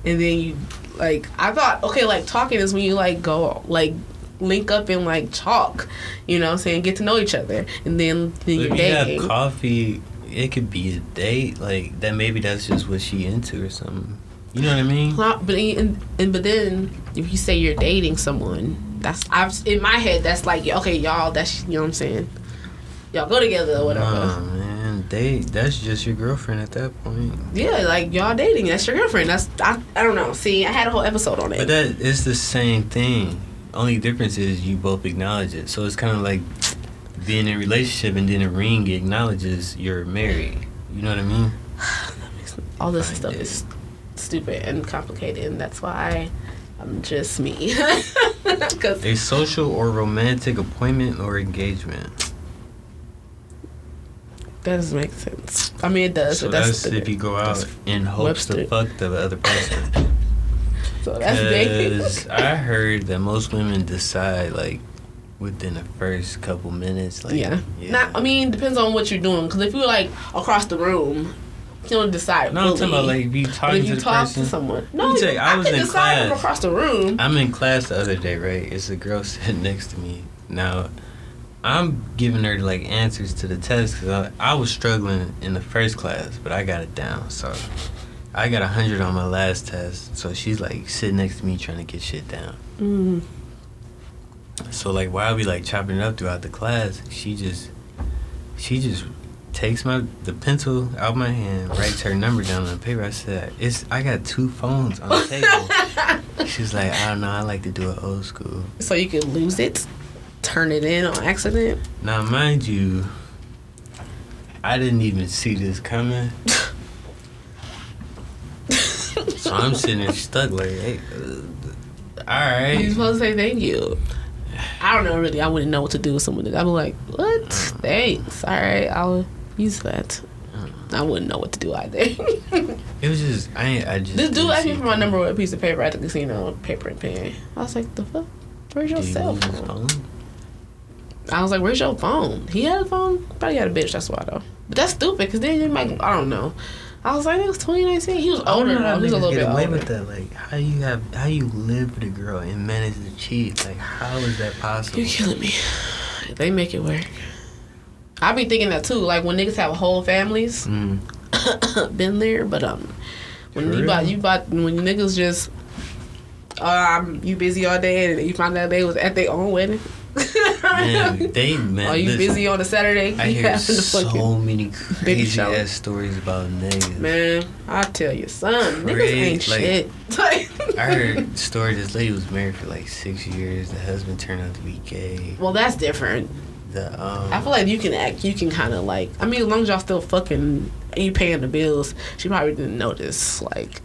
and then you like. I thought okay, like talking is when you like go like link up and like talk. You know, what I'm saying get to know each other, and then, then But you're you dating. have coffee, it could be a date. Like that. Maybe that's just what she into or something. You know what I mean? But and, and but then if you say you're dating someone, that's I've in my head that's like okay, y'all. That's you know what I'm saying. Y'all go together or whatever. Nah, man. date. That's just your girlfriend at that point. Yeah, like y'all dating. That's your girlfriend. That's I. I don't know. See, I had a whole episode on it. But that it's the same thing. Only difference is you both acknowledge it. So it's kind of like being in a relationship and then a ring acknowledges you're married. You know what I mean? All this Fine, stuff yeah. is stupid and complicated, and that's why I'm just me. A social or romantic appointment or engagement. that doesn't make sense. I mean, it does. So but that's, that's, if you go out in hopes to fuck the other person. so that's. Because I heard that most women decide like within the first couple minutes. Like, yeah. Not. I mean, depends on what you're doing. Because if you're like across the room, you don't decide. no, I'm talking about like if you But talking if to you the talk person. to someone, no, me tell you, I I, was can in decide from class. across the room. I'm in class the other day, right? It's a girl sitting next to me. Now, I'm giving her like answers to the test because I, I was struggling in the first class, but I got it down. So I got a hundred on my last test. So she's like sitting next to me trying to get shit down. Mm. So like while we like chopping it up throughout the class, she just she just takes my the pencil out my hand, writes her number down on the paper. I said, "It's I got two phones on the table." She's like, "I don't know. I like to do it old school." so you could lose it, turn it in on accident. Now, mind you, I didn't even see this coming. so I'm sitting there stuck like, hey, uh, all You're right. supposed to say thank you. I don't know really. I wouldn't know what to do with someone. I'd be like, what? Uh. Thanks. All right, I'll use that. I wouldn't know what to do either. It was just, I, ain't- I just. this dude asked me for my number with a piece of paper at the casino, paper and pen. I was like, the fuck? Where's your cell phone? phone? I was like, where's your phone? He had a phone? Probably had a bitch, that's why though. But that's stupid, because then you might, I don't know. I was like, it was 2019. He was older know. He was a little get bit away older. with that. Like, how you have, how you live with a girl and manage to cheat? Like, how is that possible? You're killing me. They make it work. I be thinking that too. Like when niggas have whole families, Mm. been there. But um, when For you bought you bought when niggas just, uh, you busy all day and you find out they was at their own wedding. Man, they man. Are you listen, busy on a Saturday? I hear so many crazy ass stories about niggas. Man, I tell you, son, niggas ain't like- shit. I heard a story. This lady was married for like six years. The husband turned out to be gay. well, that's different. The um, I feel like you can act. You can kind of like. I mean, as long as y'all still fucking, and you paying the bills. She probably didn't notice. Like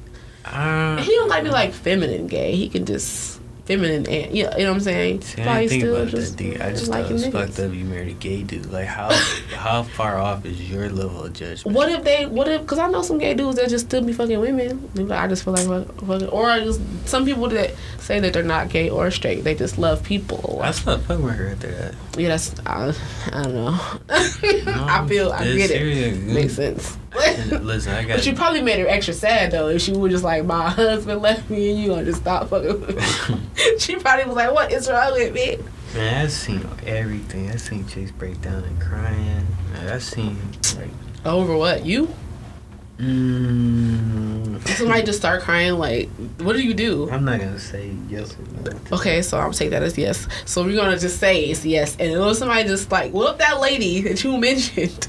uh, he don't like be like feminine gay. He can just feminine and yeah, you know what I'm saying. See, I Probably think about just that. Dude. I just thought it was fucked up. You married a gay dude. Like how how far off is your level of judgment? What if they? What if? Because I know some gay dudes that just still be fucking women. Like, I just feel like fucking. Or I just some people that say that they're not gay or straight. They just love people. I stopped fucking with her after that. yeah, that's. I, I don't know. No, I feel. I get it. Makes sense. Listen, I got. But you probably made her extra sad though if she was just like, my husband left me and you gonna just stop fucking with me. she probably was like, what is wrong with me? Man, I've seen everything. I've seen chicks break down and crying. Man, I've seen like. Over what? You? Mm, Somebody just start crying like, what do you do? I'm not gonna say yes or no. Okay, so I'll take that as yes. So we're gonna just say it's yes. And if somebody just like, what if that lady that you mentioned,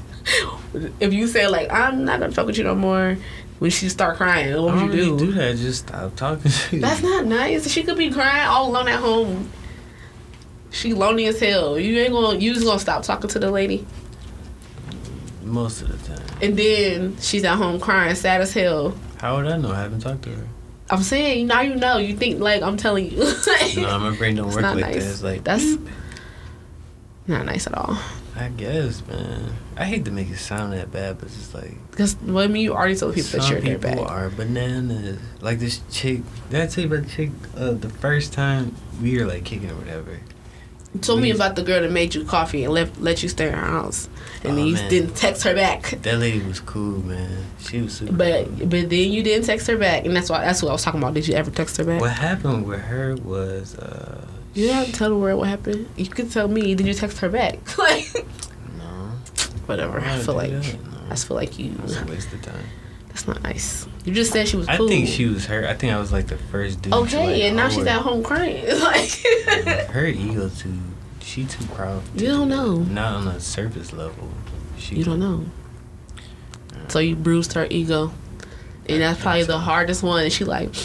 if you say like, I'm not gonna fuck with you no more, when she start crying, what would you do? do that. Just stop talking to you. That's not nice. She could be crying all alone at home. She lonely as hell. You ain't gonna you just gonna stop talking to the lady. most of the time. And then she's at home crying, sad as hell. How would I know? I haven't talked to her. I'm saying now you know. You think like I'm telling you. No, my brain don't work like nice. that. It's like That's not nice at all. I guess, man. I hate to make it sound that bad, but it's like Because what I mean, you already told people that you're their people are bananas. Like this chick. Did I tell you about the chick? Uh, the first time we were like kicking or whatever. You told me about the girl that made you coffee and let let you stay in her house, and Oh, then you man. didn't text her back. That lady was cool, man. She was super. But cool. but then you didn't text her back, and that's why that's what I was talking about. Did you ever text her back? What happened with her was, uh, You didn't have to tell the world what happened. You could tell me. Did you text her back? like. Whatever. Why I feel like that? I just feel like you. That's a waste of time. That's not nice. You just said she was I think she was hurt. I think I was like the first dude. Okay, like, and now she's at home crying. Like Her ego too. She too proud. You don't do know. Not on a surface level. She you don't know. So you bruised her ego, and that's probably the hardest one. And she like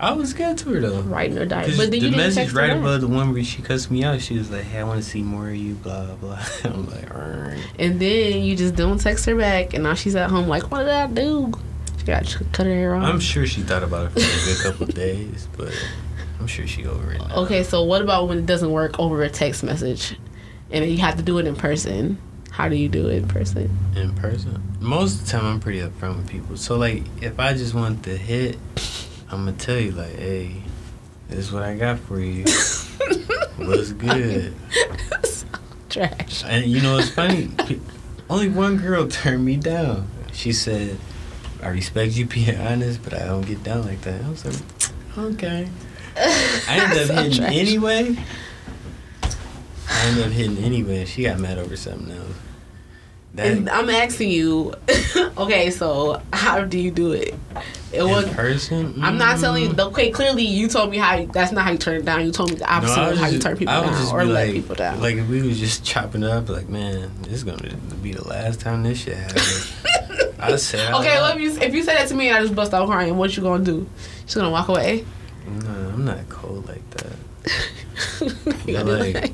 I was good to her though. writing her diary, 'Cause but then the message right above the one where she cussed me out, she was like, "Hey, I want to see more of you." Blah blah. I'm like, "Alright." And then you just don't text her back, and now she's at home like, what did I do? She got to cut her hair off. I'm sure she thought about it for a good couple of days, but I'm sure she over it now. Okay, so what about when it doesn't work over a text message, and you have to do it in person? How do you do it in person? in person. Most of the time, I'm pretty upfront with people. So like, if I just want the hit, I'm gonna tell you like, "Hey, this is what I got for you. What's good?" Trash. And you know, it's funny. Only one girl turned me down. She said, "I respect you being honest, but I don't get down like that." I was like, "Okay." I ended So up hitting trash. anyway. I ended up hitting anyway. She got mad over something else. I'm asking you, okay, so how do you do it? It was. person. I'm not telling you. Mm. Okay, clearly you told me how. You, that's not how you turn it down. You told me the opposite I of how you turn people down just or let like, people down. Like if we was just chopping up, like man, this is gonna be the last time this shit happens. I said, okay, well, if you if you say that to me and I just bust out crying, what you gonna do? She's gonna walk away. No, I'm not cold like that. like, like,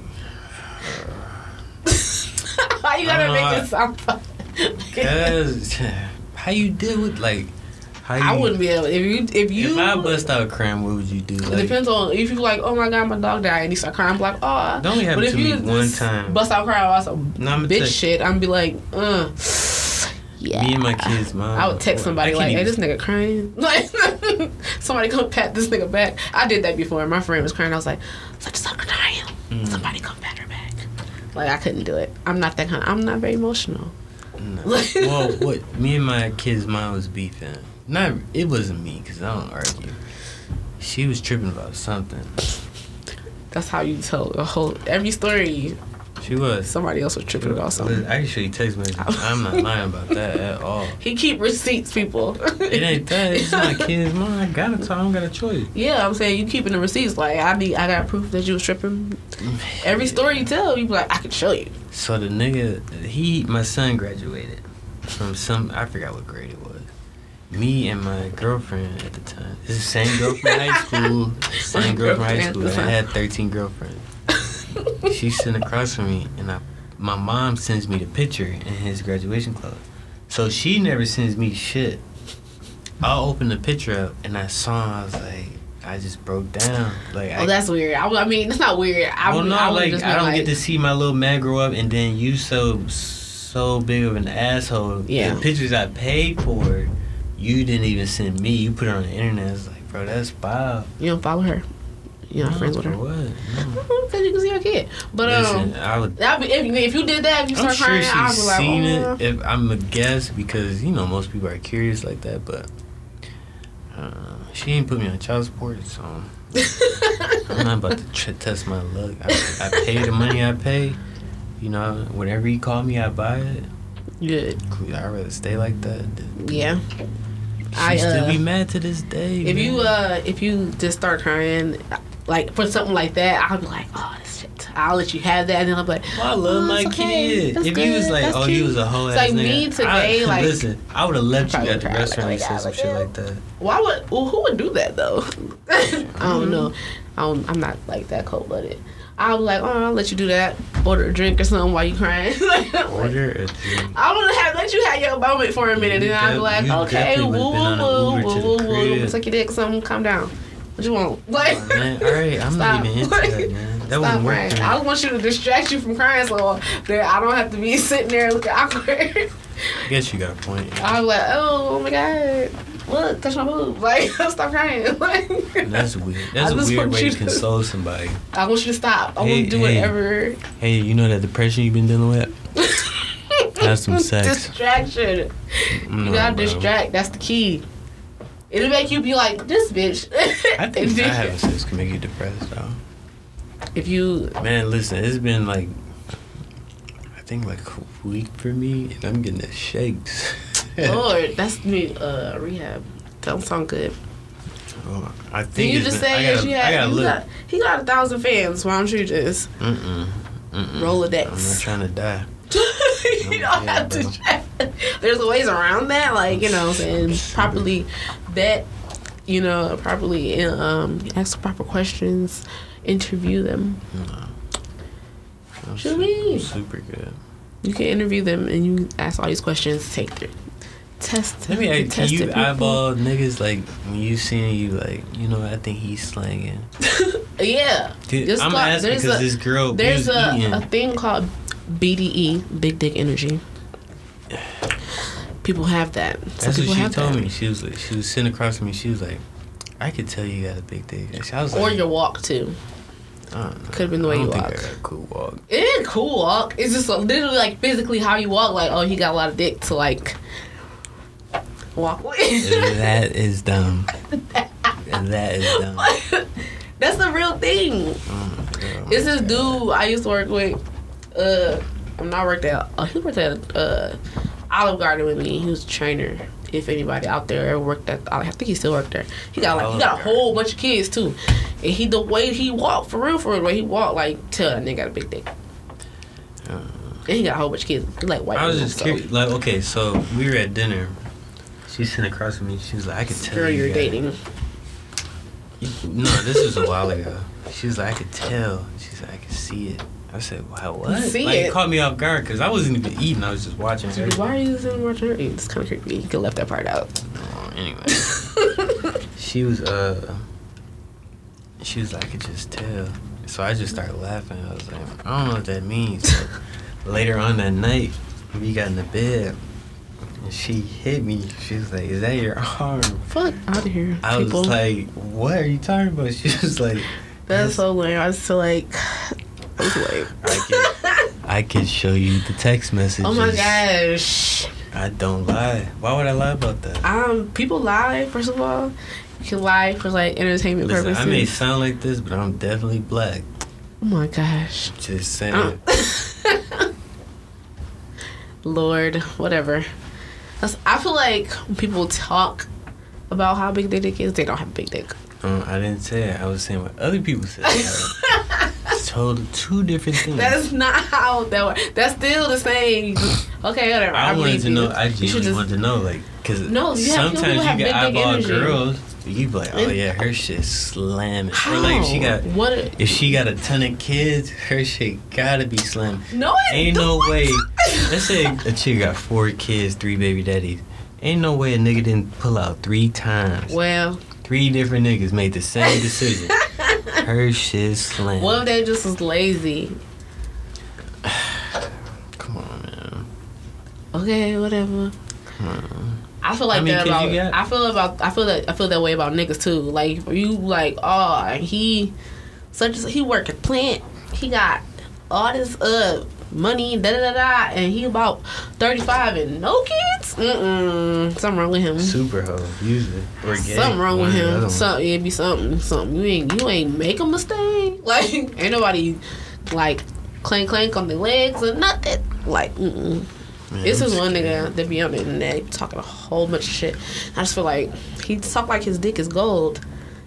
Why you gotta make it sound fun? Cause how you deal with like how you? I wouldn't be able if you if you. If I bust out crying, what would you do? it depends on if you feel like, oh my god, my dog died, and you start crying. I'm like, oh. don't happened But if to me you one time. bust out crying about some No, I'ma bitch shit, I'm be like, uh, yeah. me and my kids' mom. I would text somebody like, can't "Hey, this nigga crying." Like, somebody come pat this nigga back. I did that before. My friend was crying. I was like, "Such a sucker crying." Mm. Somebody come pat her back. Like I couldn't do it. I'm not that kind. Of, I'm not very emotional. No. well, what me and my kid's mom was beefing. Not it wasn't me because I don't argue. She was tripping about something. That's how you tell a whole every story. She was. Somebody else was tripping about something. I can text messages. I'm not lying about that at all. He keep receipts, people. It ain't that. It's my kid's mom. I gotta tell. I don't got a choice. Yeah, I'm saying you keeping the receipts. Like I need, I got proof that you was tripping. Every story you tell, you be like, I can show you. So the nigga, he, my son graduated from some, I forgot what grade it was. Me and my girlfriend at the time. It's the same girl from high school. Same girl from high school. I had 13 girlfriends. She's sitting across from me, and I, my mom sends me the picture in his graduation clothes. So she never sends me shit. I'll open the picture up, and I saw him. I was like, I just broke down. Like, oh, I, Oh, that's weird. I, I mean, that's not weird. I, well, would- no, I like I don't like, get to see my little man grow up, and then you so so big of an asshole. Yeah. The pictures I paid for, you didn't even send me. You put it on the internet. It's like, bro, that's Bob. You don't follow her. You're not No, friends with her. What? No. Because you can see her kid. But um, Listen, I would. if, if you did that, if you I'm start sure crying, she's I'd be like, seen oh. it. If I'm a guess, because you know most people are curious like that, but uh, she ain't put me on child support, so I'm not about to tr- test my luck. I, I pay the money I pay. You know, whenever you call me, I buy it. Good. I'd rather stay like that. Yeah. She I, still uh, be mad to this day. If you uh if you just start crying, like for something like that, I'll be like, oh this shit. I'll let you have that, and then I'll be like, Well, I love oh, my okay. kid. If you was like, That's oh, you cute. was a whole It's ass like nigga. me today, I, like- listen, I would have left you at the restaurant and said some like, shit like that. Why would well, who would do that though? I Mm-hmm. don't know. I don't, I'm not like that cold blooded. I'll be like, oh, I'll let you do that. Order a drink or something while you crying. Order a drink. I to have let you have your moment for a minute, You and I'll be like, okay, woo woo woo woo woo woo. Suck your dick, something. Calm down. What you want? Like, Oh, man, all right, I'm Stop. not even into that, man. That stop wouldn't work crying. for me. I want you to distract you from crying, so that I don't have to be sitting there looking awkward. I guess you got a point. I'm like, oh, oh my god, look, touch my boob. Like, stop crying. Like, That's weird. I That's a just weird want way you to to- console somebody. I want you to stop. I Hey, want to do hey. whatever. Hey, you know that depression you've been dealing with? Have some sex. Distraction. No, You gotta bro. distract. That's the key. It'll make you be like this bitch. I think not having sex can make you depressed, though. if you Man, listen, it's been like, I think like a week for me, and I'm getting the shakes. Lord, that's me. Uh, rehab. Don't sound good. Oh, I think you just been- say I that gotta, you I had? gotta You got, he got a thousand fans. Why don't you just Mm-mm. Mm-mm. Rolodex. I'm not trying to die. you don't yeah, have bro. to try. There's ways around that, like you know, and properly vet, you know, properly um, ask proper questions, interview them. I'm Should we? Super good. You can interview them and you ask all these questions. Take their test. Let me ask, test you the eyeball niggas like when you seeing you like you know I think he's slanging. Yeah. Dude, I'm called- asking because this girl There's a, eating. a thing called BDE, Big Dick Energy. People have that. Some That's what she told that. me. She was like, she was sitting across from me. She was like, I could tell you got a big dick. I was like, Or your walk too. Could have been the way you think walk. I got a cool walk. It ain't cool walk. It's just literally like physically how you walk. Like, oh, he got a lot of dick to like walk with. that is dumb. that is dumb. That's the real thing. Oh. It's this dude I used to work with. Uh, I'm not worked out. Uh, he worked at uh, Olive Garden with me. He was a trainer. If anybody out there ever worked at, Olive, I think he still worked there. He got like he got a whole bunch of kids too, and he the way he walked for real, for real, the way he walked like tell that nigga got a big dick. Uh, And he got a whole bunch of kids. He like white. I was people, just so- curious. Like, okay, so we were at dinner. She's sitting across from me. She was like, I could tell Girl, you you're got- dating. No, this was a while ago. She was like, I could tell. She said, I could see it. I said, Wow, what? See like, it? it caught me off guard because I wasn't even eating. I was just watching her. Why are you sitting watching her? It's kind of creepy. You could left that part out. Oh, anyway, she was uh, she was like, I could just tell. So I just started laughing. I was like, I don't know what that means. So later on that night, we got in the bed, and she hit me. She was like, Is that your arm? Fuck out of here, I people. was like, What are you talking about? She was like, That's so lame. I was so like, that's lame. I could, I could show you the text messages. Oh my gosh. I don't lie. Why would I lie about that? Um, people lie. First of all, you can lie for like entertainment Listen, purposes. I may sound like this, but I'm definitely black. oh my gosh. Just saying. Uh, Lord, whatever. That's, I feel like when people talk about how big their dick is, they don't have a big dick. Um, I didn't say it. I was saying what other people said. it's totally two different things. That's not how that works. That's still the same. Okay, whatever. I, wanted to you. know. I genuinely just- wanted to know, like, because No, you sometimes have you dick eyeball energy. girls. You be like, oh yeah, her shit slamming. How? Or like she got. what? If she got a ton of kids, her shit gotta be slim. No, Ain't no way. Let's say a chick got four kids, three baby daddies. Ain't no way a nigga didn't pull out three times. Well, Three different niggas made the same decision. Her shit slam. what if they just was lazy? Come on, man. Okay, whatever. Come on. I feel like How many that about. you got? I feel about. I feel that. I feel that way about niggas too. Like you like, oh, he, such as he work at plant. He got all this uh money, da da da da, and he about thirty five and no kids. Mm mm. Something wrong with him. Super hoe, usually. Or gay. Something wrong with One or the other him. one. Something it be something. Something you ain't you ain't make a mistake. Like ain't nobody like clank clank on their legs or nothing. Like mm mm. Man, This is one nigga that be on the internet talking a whole bunch of shit. I just feel like he talk like his dick is gold,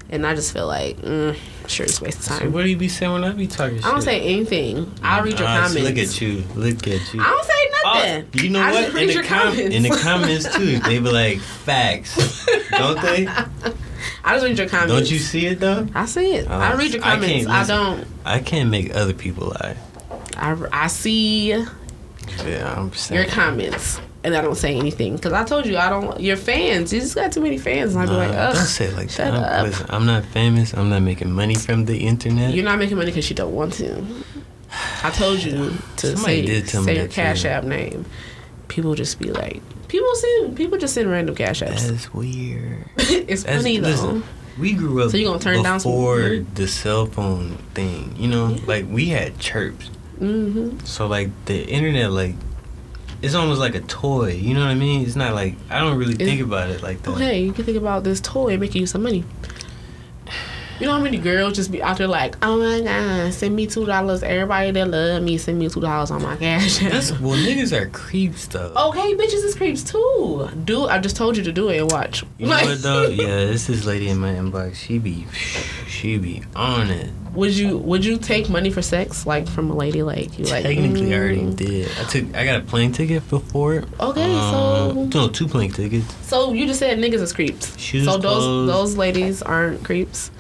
and I just feel like mm, sure it's a waste of So time. what do you be saying when I be talking shit? I don't say anything. I'll read your Ah, comments. Look at you. Look at you. I don't say Oh, nothing. you know I what? just In read the, your com- comments. in the comments too, they be like facts, don't they? I just read your comments. Don't you see it though? I see it. Oh, I read your comments. I, listen. don't. I can't make other people lie. I, I see Yeah, I'm saying. your comments, and I don't say anything because I told you I don't. Your fans. You just got too many fans, and I'd be like, Nah, ugh. don't say it like shut that. up. Listen, I'm not famous. I'm not making money from the internet. You're not making money because you don't want to. I told you to Somebody say, did tell me say your cash app name. People just be like, people send people just send random cash apps. That's weird. it's That's, funny though. listen, we grew up So you gonna turn down some before the cell phone thing. You know, Yeah. like we had chirps. Mm-hmm. So like the internet, like it's almost like a toy. You know what I mean? It's not like I don't really think about it like that. Okay, you can think about this toy making you some money. You know how many girls just be out there like, oh my god, send me two dollars. Everybody that love me, send me two dollars on my cash. That's well, niggas are creeps though. okay, bitches is creeps too. Do I just told you to do it and watch? You know what though? Yeah, this this lady in my inbox. She be, she be on it. Would you Would you take money for sex like from a lady like you like? Technically, I already mm. did. I took. I got a plane ticket before. Okay, Um, so no, two plane tickets. so you just said niggas is creeps. Shoes, so those clothes. those ladies aren't creeps.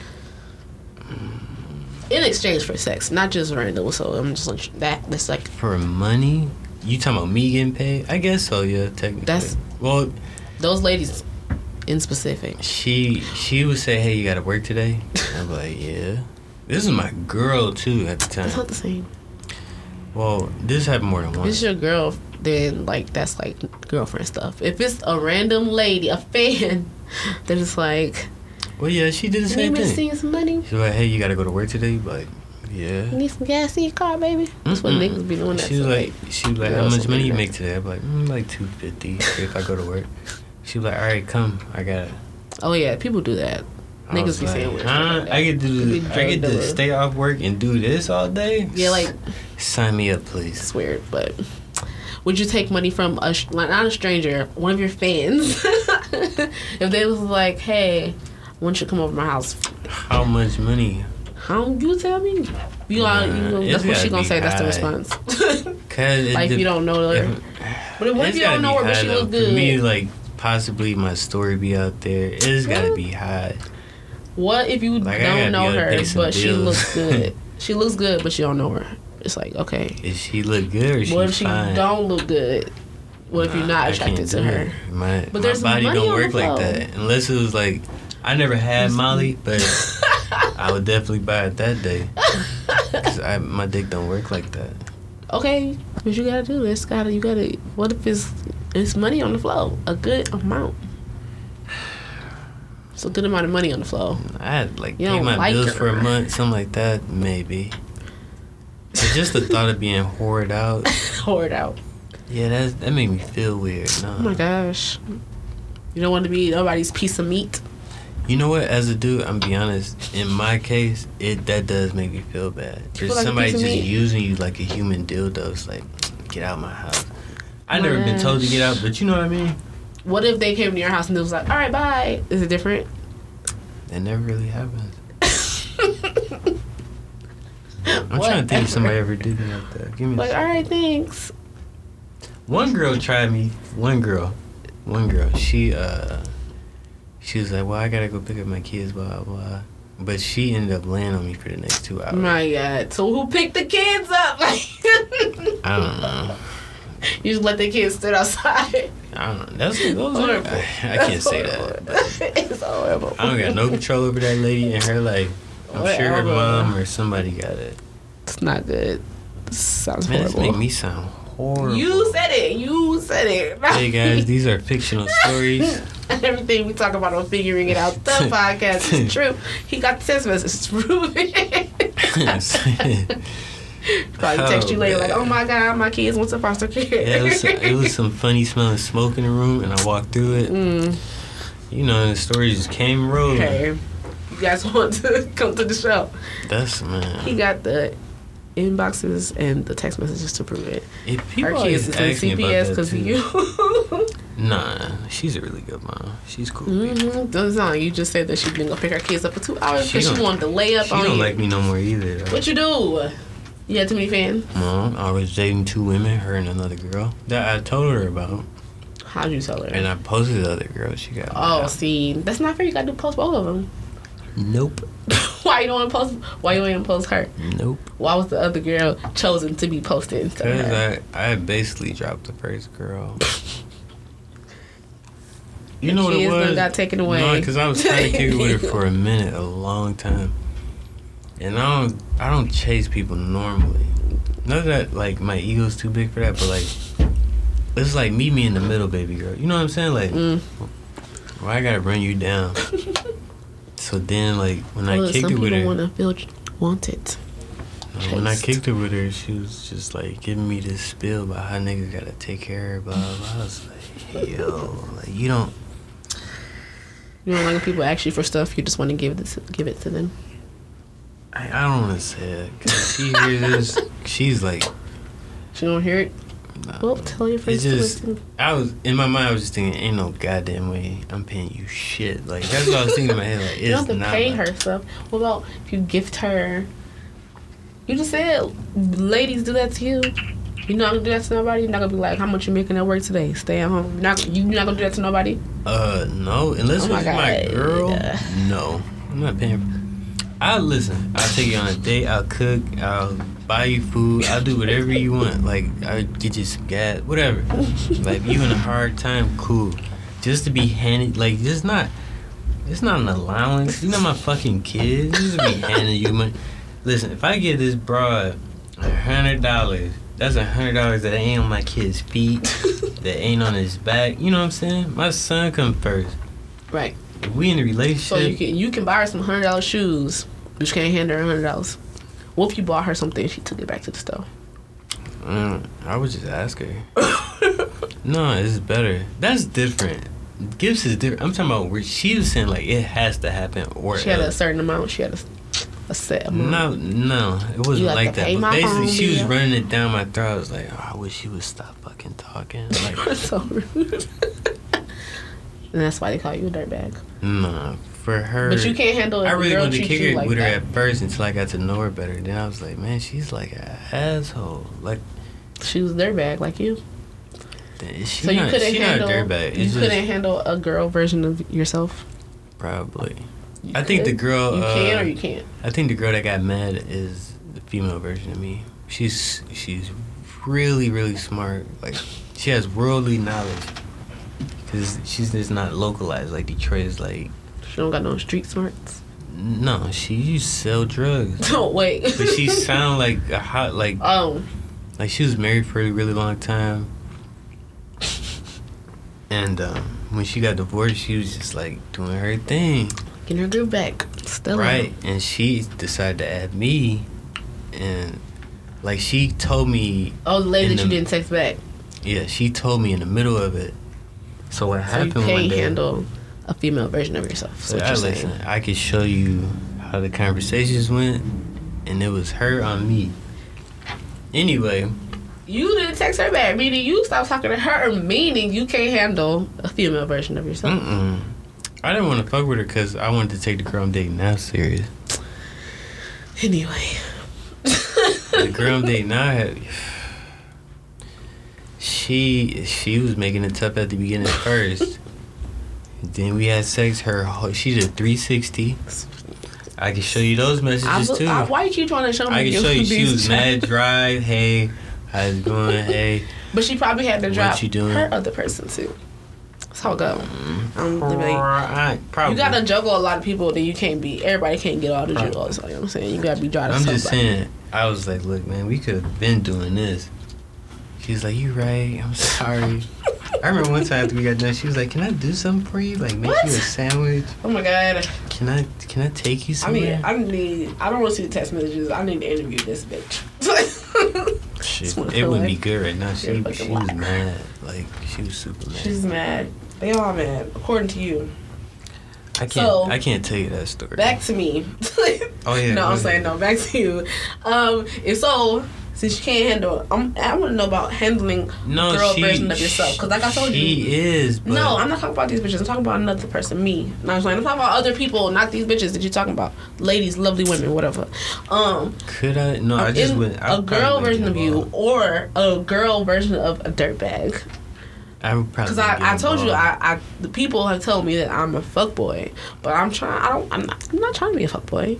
In exchange for sex, not just random. So I'm just like that. That's like For money, you talking about me getting paid? I guess so. Yeah, technically. That's- well. those ladies in specific. She she would say, "Hey, you got to work today." I'm like, "Yeah." This is my girl too at the time. not the same. Well, this happened more than If once. it's your girl, then like that's like girlfriend stuff. If it's a random lady, a fan, then it's like, Well, yeah, she did the same need me to thing. send some money? She's like, "Hey, you got to go to work today." but. yeah. You need some gas in your car, baby. That's what Mm-mm. niggas be doing. That She was to, like, she was like, how much money you make today? I'm like, mm, like two fifty if I go to work. She was like, all right, come, I got it. oh yeah, people do that. Niggas be like, saying weird huh? I get to I get to stay off work and do this all day. Yeah, like sign me up, please. it's weird, but. Would you take money from a like, not a stranger, one of your fans? if they was like, "Hey, I want you to come over to my house," How much money? how you tell me? You, are, you it's that's what she gonna say. That's the response. Cause like dep- you don't know her. But what if you don't know her, but she though. look good? For me, like possibly my story be out there. It's gotta be high. What if you Like, don't know her, but she looks good? she looks good, but you don't know her. It's like okay. Is she look good or what if she fine? don't look good? What if you're not I attracted to her? My, But my there's body don't work like that unless it was like I never had Molly, but I would definitely buy it that day because my dick don't work like that. Okay, but you gotta do is gotta you gotta. What if it's it's money on the flow, a good amount. It's a good amount of money on the flow. I had like You pay my like bills for a month, something like that, maybe. But just the thought of being hoarded out, hoarded out. yeah, that that made me feel weird. No. Oh my gosh. You don't want to be nobody's piece of meat. You know what? As a dude, I'm be honest. In my case, it that does make me feel bad. There's like somebody just using you like a human dildo. It's like, get out my house. I oh My never been told to get out, but you know what I mean. What if they came to your house and it was like, all right, bye? Is it different? It never really happened. I'm trying to think if somebody ever did me like that. Give me Like, all right, thanks. One girl tried me. One girl, one girl. She uh, she was like, "Well, I gotta go pick up my kids." Blah blah. But she ended up laying on me for the next two hours. My God. So who picked the kids up? Like, I don't know. you just let the kids sit outside. I don't know. That's those are, Horrible. I, I can't say that. it's horrible. I don't got no control over that lady and her life. I'm sure her mom or somebody got it. It's not good. Sounds Man, this make me sound horrible. You said it. You said it. Hey guys, these are fictional stories. Everything we talk about on figuring it out the podcast is true. He got the text message to prove it. Probably text you Oh, later like, "Oh my god, my kids went to foster care." Yeah, it was, it was some funny smelling smoke in the room, and I walked through it. Mm, You know, the story just came rolling. hey, you guys want to come to the show? That's man. He got the inboxes and the text messages to prove it. If people Our kids is in CPS because of you. Nah, she's a really good mom. She's cool. mm-hmm. Doesn't sound like you just said that she didn't go pick her kids up for two hours because she, don't- wanted to lay up She on don't you. like me no more either. though. What you do? You had too many fans. Mom, I was dating two women, her and another girl that I told her about, How'd you tell her? and I posted the other girl. She got. oh, mad. see, that's not fair. You got to post both of them. Nope. why you don't want to post? Why you ain't post her? Nope. Why was the other girl chosen to be posted instead of? I I basically dropped the first girl. You know what it was? got taken away. No, because I was trying to it with her for a minute, a long time. And I don't, I don't chase people normally. Not that like my ego's too big for that, but like, it's like meet me in the middle, baby girl. You know what I'm saying? Like, Mm. why I gotta bring you down? so then, like when Well, I kicked it with her, want to feel wanted. when I kicked it with her, she was just like giving me this spiel about how niggas gotta take care of, blah blah. blah. I was like, yo, like you don't. You don't like people ask you for stuff. You just want to give it, give it to them. I, I don't want to say it because she hears this. She's like, She don't hear it. nah. Well, tell your It friends to just, listen. I was in my mind. I was just thinking, ain't no goddamn way I'm paying you shit. Like that's what I was thinking in my head. Like it's You don't have to pay like- her stuff. What about if you gift her? You just said ladies do that to you. You're not gonna do that to nobody. You're not gonna be like, how much you making at work today? Stay at home. You're not you not gonna do that to nobody. Uh, no. Unless Oh my it's my God. girl. Yeah. No, I'm not paying. I'll listen. I'll take you on a date. I'll cook. I'll buy you food. I'll do whatever you want. Like I'll get you some gas, whatever. like you in a hard time, cool. Just to be handed, like just not. It's not an allowance. You know my fucking kids. Just be handing you money. Listen, if I give this broad a hundred dollars, that's a hundred dollars that ain't on my kid's feet, that ain't on his back. You know what I'm saying? My son come first. Right. We in a relationship, So you can you can buy her some hundred dollar shoes, but you can't hand her a hundred dollars. What if you bought her something and she took it back to the store? Mm, I would just ask her. no, it's better. That's different. Gifts is different. I'm talking about where she was saying like it has to happen or She had a certain amount. She had a, a set amount. No, no, it wasn't like like that. But basically, she was running it down my throat. I was like, oh, I wish she would stop fucking talking. Like, That's so rude. and that's why they call you a dirtbag. nah, for her. But you can't handle it. I really wanted to kick it like with her that. at first until I got to know her better. Then I was like, man, she's like an asshole. Like, She was a dirtbag like you. she So you couldn't handle. not. You It's couldn't handle a girl version of yourself. probably. You I think the girl. You uh, can or you can't. I think the girl that got mad is the female version of me. She's she's really really smart. Like she has worldly knowledge. Cause she's just not localized. Like Detroit is like She don't got no street smarts. no. She used to sell drugs, Don't wait. but she sound like a hot like Oh, like she was married for a really long time. And um, when she got divorced, she was just like doing her thing. getting her groove back. Still Right, and she decided to add me, and like she told me, Oh, the lady that you didn't text back. yeah, she told me in the middle of it. So what So you happened one can't day? handle a female version of yourself. so I listen, saying. I could show you how the conversations went, and it was her on me. Anyway, You didn't text her back, meaning you stopped talking to her, meaning you can't handle a female version of yourself. mm-mm. I didn't want to fuck with her because I wanted to take the girl I'm dating now serious. Anyway. The girl I'm dating now had. She she was making it tough at the beginning first. then we had sex. Her whole- she did 360. I can show you those I, messages too. I, I, why you keep trying to show me? I can show you. She was mad dry. Hey, how's it going? Hey, But she probably had to What drop you doing? her other person too. That's how it go. I'm. I, probably. You gotta juggle a lot of people that you can't be. Everybody can't get all the juggles. You know what I'm saying? You gotta be dry to I'm somebody. just saying. I was like, look, man, we could have been doing this. She's like, you right. I'm sorry. I remember one time after we got done, she was like, "Can I do something for you? Like make What? you a sandwich? Oh my god. Can I can I take you somewhere? I mean, I need. I don't want to see the text messages. I need to interview this bitch. Shit, it would be good right now. She you're a fucking she was mad. Like she was super mad. She's mad. They all mad, according to you. I can't so- I can't tell you that story. Back to me. Oh, yeah, No, I'm saying no. Back to you. Um, if so, since you can't handle, I'm, I want to know about handling no, girl she, version of yourself. Because like I told she you, is. But no, I'm not talking about these bitches. I'm talking about another person, me. No, I'm, saying, I'm talking about other people, not these bitches that you're talking about. Ladies, lovely women, whatever. Um, could I? No, I just went. I a girl version of you or a girl version of a dirtbag. I would probably. Because I, I told you. I, I the people have told me that I'm a fuckboy, but I'm trying. I don't. I'm not. I'm not trying to be a fuckboy.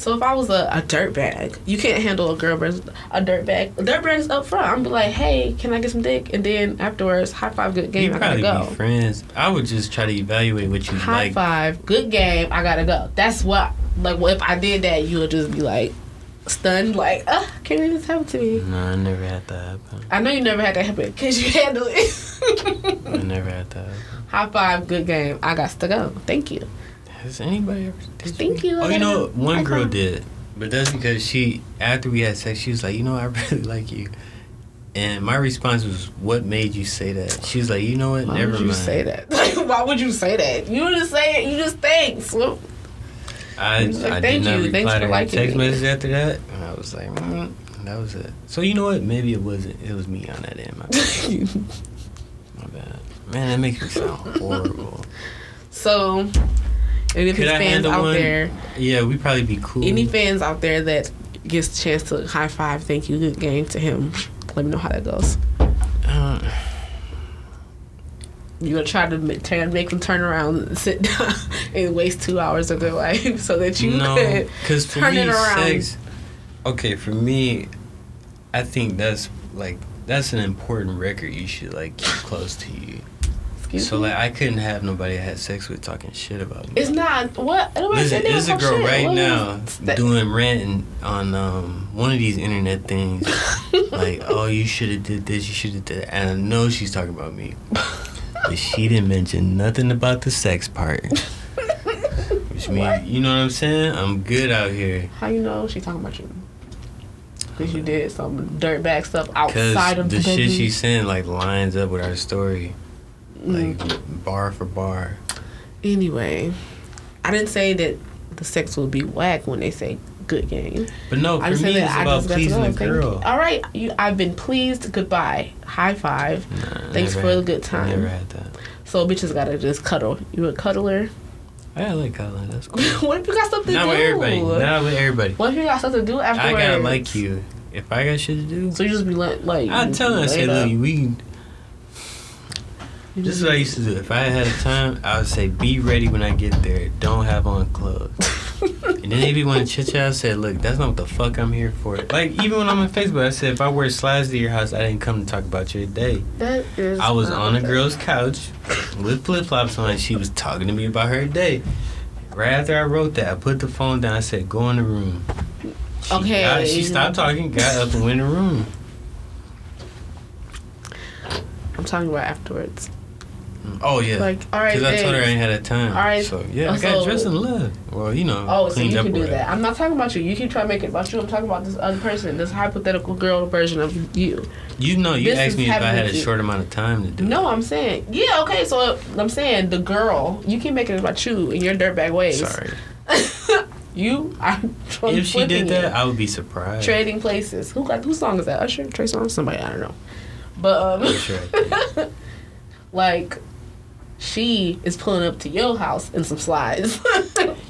So if I was a, a dirtbag, you can't handle a girl versus a dirtbag. A dirtbag's up front. I'm be like, hey, can I get some dick? And then afterwards, high five, good game. You'd I gotta go. be friends. I would just try to evaluate what you High like. five, good game. I gotta go. That's what. Like, well, if I did that, you would just be like stunned, like, uh, can't believe this happened to me. No, I never had that happen. I know you never had that happen because you handle it. I never had that happen. High five, good game. I got to go. Thank you. Has anybody ever? Did Thank you. I Oh, you know, one High girl five. did, but that's because she after we had sex, she was like, you know, I really like you, and my response was, "What made you say that?" She was like, you know what? Why Never would you mind. say that? Like, why would you say that? You just say it. You just thanks. Well, I, He's like, I "Thank did not you. Thanks reply for to her liking text me." message after that, and I was like, mm, that was it. So you know what? Maybe it wasn't. It was me on that end. My bad. My bad. Man, that makes me sound horrible. so, any of Could his fans out one? there, Yeah, we probably be cool. any fans out there that gets a chance to high five, thank you, good game to him. Let me know how that goes. Uh, You gonna try to make them turn around, and sit down, and waste two hours of their life so that you no, could because for turn me, it around. sex. Okay, for me, I think that's like that's an important record you should like keep close to you. Excuse so me? like, I couldn't have nobody I had sex with talking shit about me. It's not what. nobody Listen, there's a girl shit. right What now doing ranting on um, one of these internet things, like, "Oh, you should have did this, you should have did," that. and I know she's talking about me, but she didn't mention nothing about the sex part. Which means, you know what I'm saying? I'm good out here. How you know she talking about you? Because you did some dirtbag stuff Cause outside of the the, shit she's saying like lines up with our story, like Mm. bar for bar. Anyway, I didn't say that the sex would be whack when they say good game. But no, I for just me it's that I about just got to pleasing go. a Thank girl. you. All right, you. I've been pleased. Goodbye. High five. Nah, Thanks never for the good time. Never had that. So bitches gotta just cuddle. You a cuddler? I like Colin. That's cool. what if you got something Not to with do? everybody. Not with everybody. What if you got something to do after I gotta like you. If I got shit to do, So you just be like, like I tell her, I say, laid up. look, we. This is what I used to do. If I had a time, I would say, be ready when I get there. Don't have on clothes. and then they be want to chit chat. I said, look, that's not what the fuck I'm here for. Like even when I'm on Facebook, I said, if I wear slides to your house, I didn't come to talk about your day. That is. I was on a girl's couch with flip flops on. and She was talking to me about her day. Right after I wrote that, I put the phone down. I said, "Go in the room." She Okay. got- she stopped talking, got up, and went in the room. I'm talking about afterwards. Oh yeah. Like, all right, Because I told her I thanks. ain't had a time. All right. So yeah, I got dressed in love. Well, you know, Oh, so you up can do that. I'm not talking about you. You keep trying to make it about you. I'm talking about this other person, this hypothetical girl version of you. You know, you This asked is me if I had a with you. short amount of time to do. No, I'm saying, yeah, okay. So I'm saying the girl. You keep making it about you in your dirtbag ways. Sorry. you, I'm If she did that, it. I would be surprised. trading places. Who got whose song is that? Usher, Trey Songz, somebody I don't know. But um, sure. Like she is pulling up to your house in some slides.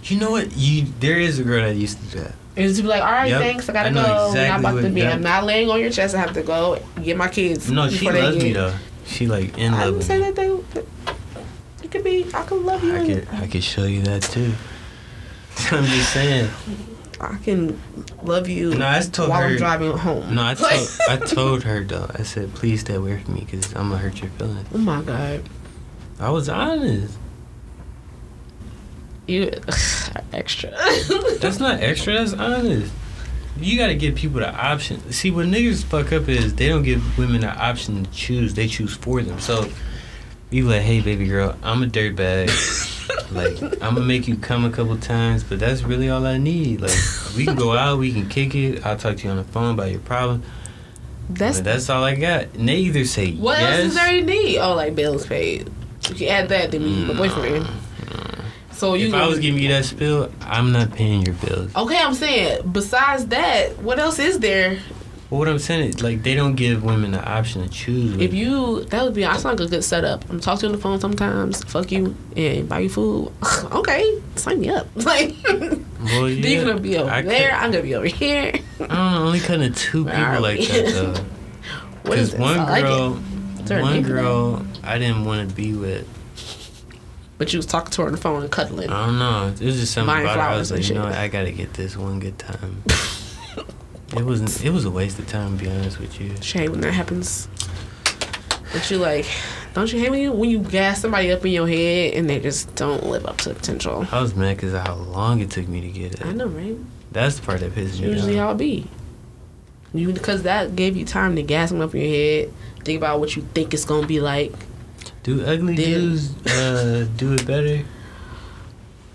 You know what? You there is a girl that used to do that. and just be like, all right, Yep. thanks, I gotta I go. exactly I'm not about to be. yep. I'm not laying on your chest. I have to go get my kids. No, she loves me get- though. She like in I love didn't say that they. It could be. I could love you. I could I could show you that too. I'm just saying. I can love you No, I told while her. I'm driving home. No, I told I told her though. I said, please stay away from me because I'm gonna hurt your feelings. oh my god, I was honest. you extra. That's not extra. That's honest. You gotta give people the option. See, what niggas fuck up is they don't give women the option to choose. They choose for them. So you like, hey, baby girl, I'm a dirtbag. like I'm gonna make you come a couple times, but that's really all I need. Like we can go out, we can kick it. I'll talk to you on the phone about your problem. That's that's all I got. And they either say what yes. else is there need? Oh, like bills paid. If you add that, then you need my boyfriend. So you. If I was giving you that spill, I'm not paying your bills. okay, I'm saying. Besides that, what else is there? Well, what I'm saying is, like, they don't give women the option to choose. If you, that would be. I sound like a good setup. I'm talking to you on the phone sometimes. Fuck you and buy you food. okay, sign me up. Like, well, then you're gonna be over I there. cut- I'm gonna be over here. I don't know, only cutting two people like we? that though. What is Because this? one I like it. girl, there a one name girl, I didn't want to be with. But you was talking to her on the phone and cuddling. I don't know. It was just something Buying about it. I was like, you know, I gotta get this one good time. it wasn't. It was a waste of time, to be honest with you. Shame when that happens. But you like, don't you hate when you when you gas somebody up in your head and they just don't live up to potential? I was mad because of how long it took me to get it. I know, right? That's the part that pisses me Usually off. how it be. You because that gave you time to gas them up in your head. Think about what you think it's gonna be like. Do ugly Then- dudes uh, do it better?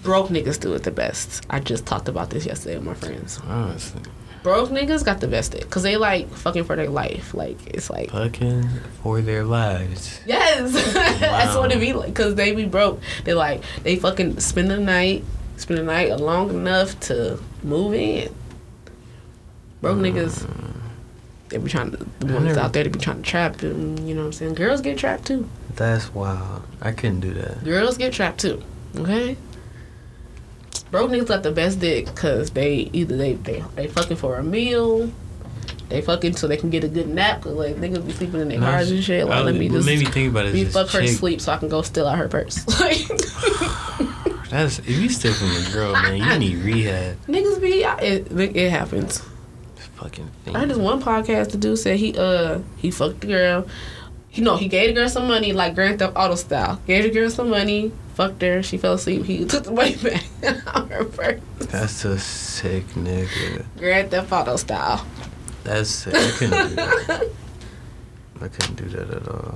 Broke niggas do it the best. I just talked about this yesterday with my friends. Honestly, Broke niggas got the best it, cause they like fucking for their life. Like it's like fucking for their lives. Yes, that's what it Wow. be like. Cause they be broke. They like they fucking spend the night spend the night long enough to move in. Broke niggas, they be trying to, the ones out there, they be trying to trap them, you know what I'm saying? Girls get trapped too. That's wild. I couldn't do that. Girls get trapped too, okay? Broke niggas got the best dick because they either they, they they fucking for a meal, they fucking so they can get a good nap. Cause like niggas be sleeping in their No, cars and shit. Like I- let me what just made me think about it me fuck her to sleep so I can go steal out her purse. Like That's if you steal from a girl, man, you need rehab. niggas be it, it happens. Fucking I heard this one podcast the dude said he uh he fucked the girl. You know, he gave the girl some money like Grand Theft Auto style. Gave the girl some money, fucked her, she fell asleep, he took the money back out her purse. That's a sick nigga. Grand Theft Auto style. That's sick. I couldn't do that. I couldn't do that at all.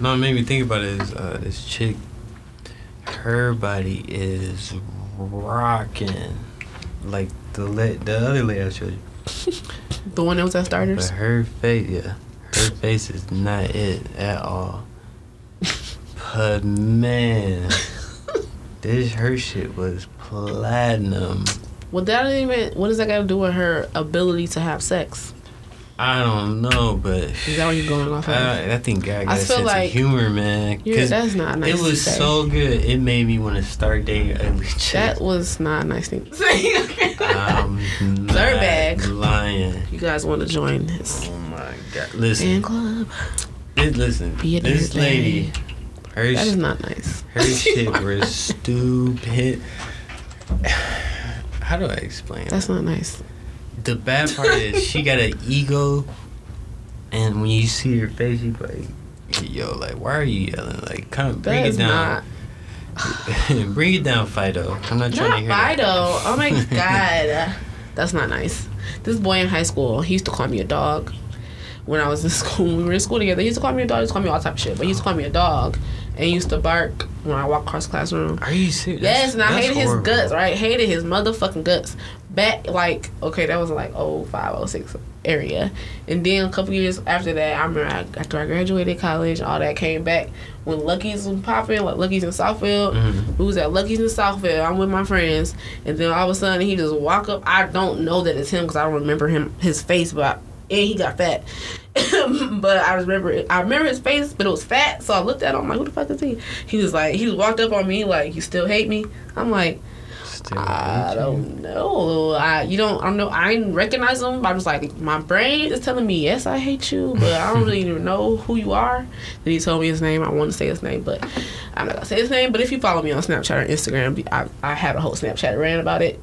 No, it made me think about it is uh, this chick. Her body is rocking, like the la- the other lady I showed you. The one that was at But Starters. her face, yeah, her face is not it at all. But man, this her shit was platinum. Well, that even. What does that got to do with her ability to have sex? I don't know, but Is that what you're going off of? I, I think God got a feel sense like- of humor, man. Yeah, 'Cause that's not nice. it was so good. It made me want to start dating ugly chicks. That was not a nice thing to say. I'm not Dirtbag. lying. you guys want to join this Oh my God! Listen, fan club? it, listen. Be a This dirtbag. lady, her That is not nice. her shit was stupid. How do I explain? That's not nice. The bad part is she got an ego, and when you see her face, you like, "Yo, like, why are you yelling? Like, kind of bring That it down, not. bring it down, Fido. I'm not trying to Not hear that. Fido. Oh my god. That's not nice. This boy in high school, he used to call me a dog. When I was in school, when we were in school together, he used to call me a dog. He used to call me all type of shit, but he used to call me a dog, and he used to bark when I walked across the classroom. Are you serious? Yes, and I hated his guts, right? Hated his motherfucking guts. Back like okay, that was like oh five oh six area, and then a couple years after that, I remember I, after I graduated college, all that came back when Lucky's was popping, like Lucky's in Southfield. Mhm. We was at Lucky's in Southfield. I'm with my friends, and then all of a sudden he just walk up. I don't know that it's him because I don't remember him his face, but I, and he got fat. but I remember it. I remember his face, but it was fat. So I looked at him I'm like, "Who the fuck is he?" He was like, he just walked up on me like, "You still hate me?" I'm like. Still I don't know. I you don't. I don't know. I didn't recognize him. I was just like, my brain is telling me yes, I hate you, but I don't really even know who you are. Then he told me his name. I want to say his name, but I'm not gonna say his name. But if you follow me on Snapchat or Instagram, I I had a whole Snapchat rant about it.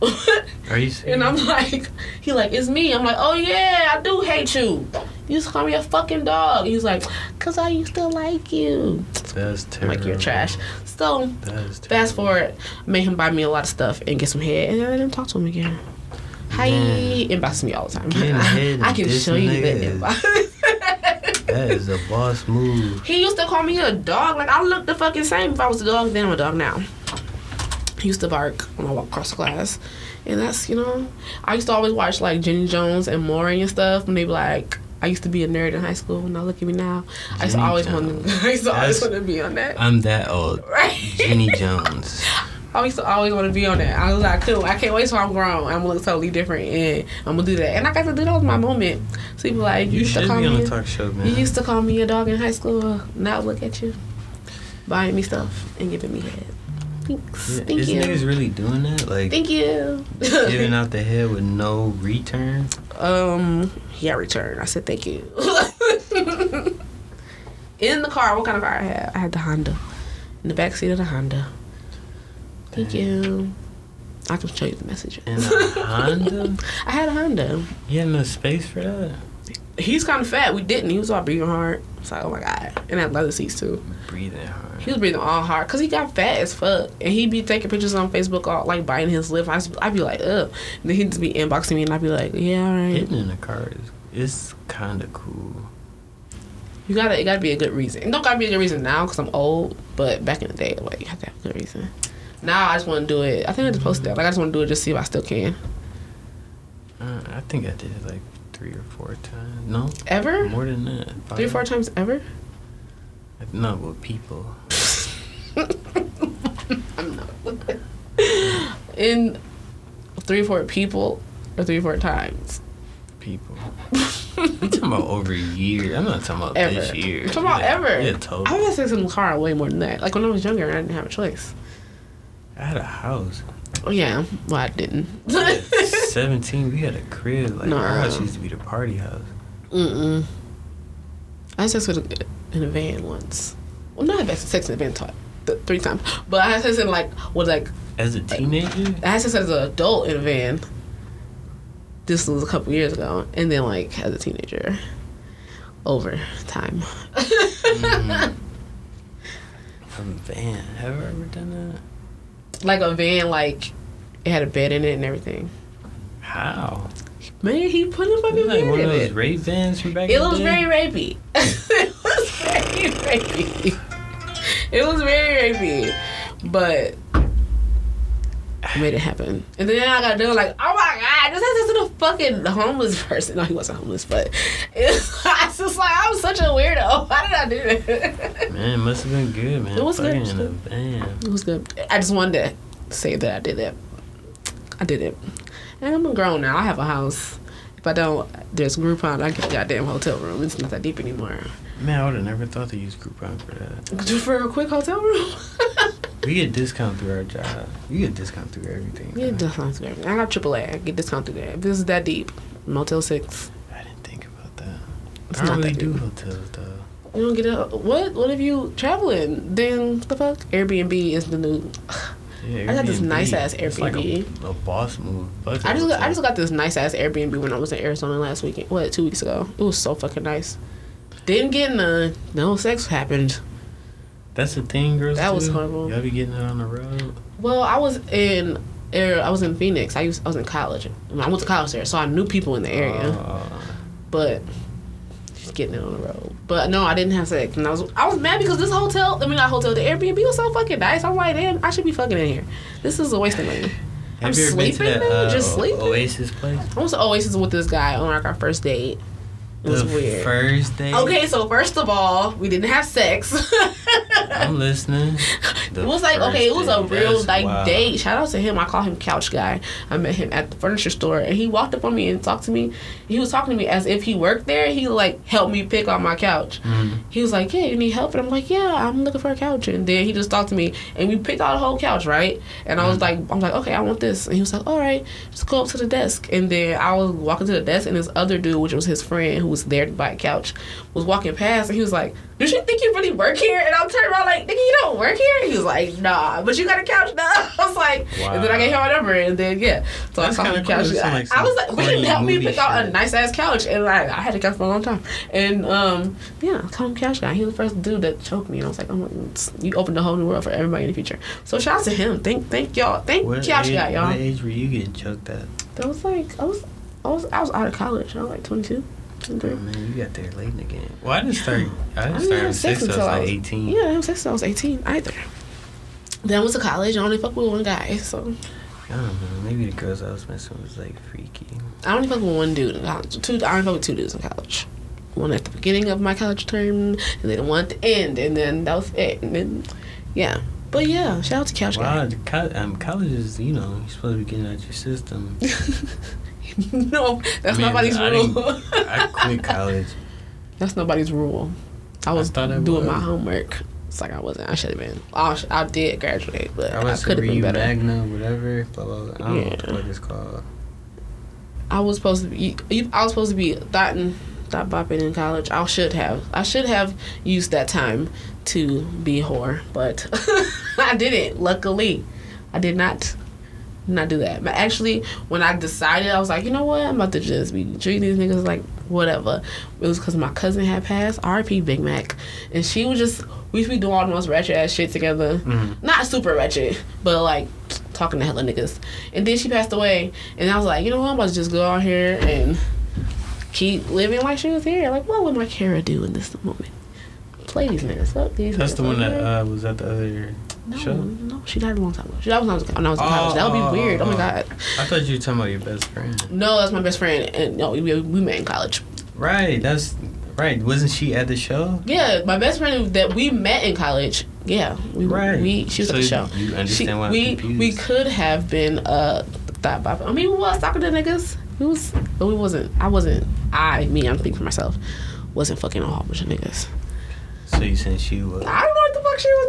Are you serious? And I'm like, he like, it's me. I'm like, oh yeah, I do hate you. You used to call me a fucking dog. He's like, cause I used to like you. That's I'm terrible. like, you're trash. So That. Fast forward, made him buy me a lot of stuff and get some head, and then I didn't talk to him again. Hi, Man. me all the time. I and can show you is- inbox. That is a boss move. he used to call me a dog. Like I look the fucking same if I was a dog. Then I'm a dog now. He used to bark when I walk across the class, and that's you know. I used to always watch like Jenny Jones and Maury and stuff, and they be like. I used to be a nerd in high school. Now look at me now. I used to always want to. I used to always want to be on that. I'm that old. Right. Jenny Jones. I used to always want to be on that. I was like, cool. I can't wait till I'm grown. I'm gonna look totally different, and I'm gonna do that. And I got to do that was my moment. So people like, you, You used to call be on me. a talk show, man. You used to call me a dog in high school. Now look at you, buying me stuff and giving me head. Thanks. Yeah, Thank is you. niggas really doing that? Like Thank you. giving out the head with no return? um. Yeah, return. I said thank you. In the car, what kind of car I had? I had the Honda. In the back seat of the Honda. Thank you. I can show you the message. In a Honda? I had a Honda. You had no space for that? He's kind of fat. We didn't. He was all breathing hard. It's like, oh my god. And that leather seats too. Breathing hard. He was breathing all hard because he got fat as fuck. And he'd be taking pictures on Facebook, all like biting his lip. I'd, I'd be like, ugh. And then he'd just be inboxing me, and I'd be like, yeah, all right. Getting in the car is it's kind of cool. You gotta, it gotta be a good reason. It don't gotta be a good reason now because I'm old. But back in the day, like, you have to have a good reason. Now I just want to do it. I think I just posted that. Like, I just want to do it just to see if I still can. Uh, I think I did it like three or four times. No, Ever? more than that. Three or four times ever? Not with people. I'm not. in three, or four people or three, or four times. People. We talking about over a year. I'm not talking about Ever. this year. I'm talking about Yeah, ever. Yeah, totally. I've had sex in the car way more than that. Like when I was younger, I didn't have a choice. I had a house. Oh yeah, well I didn't. At 17, we had a crib. Like, No. our house used to be the party house. Mm-mm. I had sex with a, in a van once. Well, not had sex in a van twice, th- three times. But I had sex in like was like As a teenager? I had sex as an adult in a van. This was a couple years ago, and then like as a teenager, over time. Mm. A van. Have I ever done that? Like a van, like it had a bed in it and everything. How? Man, he put a It fucking like one in of those it. rape vans from back It was very rapey. it was very rapey. It was very rapey, but I made it happen. And then I got done like, oh god, this to a fucking homeless person. No, he wasn't homeless, but it's, I was just like, I'm such a weirdo. Why did I do that? Man, it must have been good, man. It was good, Fucking it was good. It was good. I just wanted to say that I did it. I did it. And I'm grown now. I have a house. If I don't, there's Groupon. I get a goddamn hotel room. It's not that deep anymore. Man, I would have never thought to use Groupon for that. For a quick hotel room. We get discount through our job. We get discount through everything. yeah, get discount through everything. I got AAA. I get discount through that. If this is that deep, Motel Six. I didn't think about that. It's I don't not really do hotels though. You don't get a what? What if you traveling? Then the fuck? Airbnb is the new. Yeah, I got this nice-ass it's like a, Airbnb. a boss move. Fuck I just got, I just got this nice ass Airbnb when I was in Arizona last weekend. What two weeks ago? It was so fucking nice. Didn't get none. No sex happened. That's the thing, girls. That was horrible. Y'all be getting it on the road. Well, I was in. Air, I was in Phoenix. I used. I was in college. I went to college there, so I knew people in the area. Oh. but just getting it on the road. But no, I didn't have sex, and I was I was mad because this hotel. I mean, not hotel. The Airbnb was so fucking nice. I'm like, damn, I should be fucking in here. This is a waste of money. Have I'm you ever been to sleeping, that uh, just sleeping. Oasis place? I went to Oasis with this guy on like our first date. It was the weird. First day. Okay, so first of all, we didn't have sex. I'm listening. The it was like okay, it was a real that's like wild. date. Shout out to him. I call him Couch Guy. I met him at the furniture store, and he walked up on me and talked to me. He was talking to me as if he worked there. He like helped me pick out my couch. Mhm. He was like, "Yeah, you need help?" And I'm like, "Yeah, I'm looking for a couch." And then he just talked to me, and we picked out a whole couch, right? And I was like, "I'm like, okay, I want this." And he was like, "All right, just go up to the desk." And then I was walking to the desk, and this other dude, which was his friend, who was there to buy a couch, was walking past, and he was like, "Do you think you really work here?" And I'm turning around like, "Nigga, you don't work here?" He was like, "Nah, but you got a couch now." I was like, and then I Wow. gave him my number, and then yeah, so That's I called him kinda cool. couch. I, like I was like, we helped me pick out a nice ass couch, and like I had a couch for a long time, and um, yeah, I called him couch guy. He was the first dude that choked me, and I was like, oh, my- you opened a whole new world for everybody in the future. So shout out to him. Thank, thank y'all. Thank What couch age, guy, y'all. what age were you getting choked at? That was like I was, I was, I was out of college. I was like 22, Oh, man, you got there late in the game. Well, I didn't start. I I didn't didn't start having sex until until I I was was 18. Yeah, I didn't have sex till I was 18 either. Then I went to college. I only fucked with one guy, so I don't know. Maybe the girls I was messing with was like freaky. I only fucked with one dude in college. Two, I only fucked with two dudes in college. One at the beginning of my college term, and then one at the end, and then that was it. And then, yeah. But yeah, shout out to Couch Wow, Guy. um, college is you know you're supposed to be getting out your system. no, that's I mean, nobody's I rule. I quit college. that's nobody's rule. I was I doing my homework. It's like I wasn't. I should have been. I, sh- I did graduate, but I I, was could have been better. Magna, whatever. Blah blah. blah. I don't know what the fuck it's called. I was supposed to be. You, I was supposed to be dotting, dot bopping in college. I should have. I should have used that time to be a whore, but I didn't. Luckily, I did not. Not do that. But actually, when I decided, I was like, you know what? I'm about to just be treating these niggas like whatever. It was because my cousin had passed. R.P. Big Mac, and she was just. We be doing all the most ratchet ass shit together. Mhm. Not super ratchet, but like talking to hella niggas. And then she passed away, and I was like, you know what? I'm about to just go out here and keep living like she was here. Like, what would my Kara do in this moment? Play these niggas. Fuck these That's the one that uh, was at the other no, no, she died a long time ago. She died when I was, when I was in college. That would Oh, be weird. Oh, my oh. god. I thought you were talking about your best friend. No, that's my best friend, and no, we, we met in college. Right. That's Right? Wasn't she at the show? Yeah, my best friend that we met in college. Yeah, we Right. we she was So at the show. you understand She- why I'm we confused. we could have been uh thought by. I mean, we was talking to niggas. We was, but we wasn't. I wasn't. I me. I'm speaking for myself. Wasn't fucking a whole bunch of niggas. You saying she was? I don't know what the fuck she was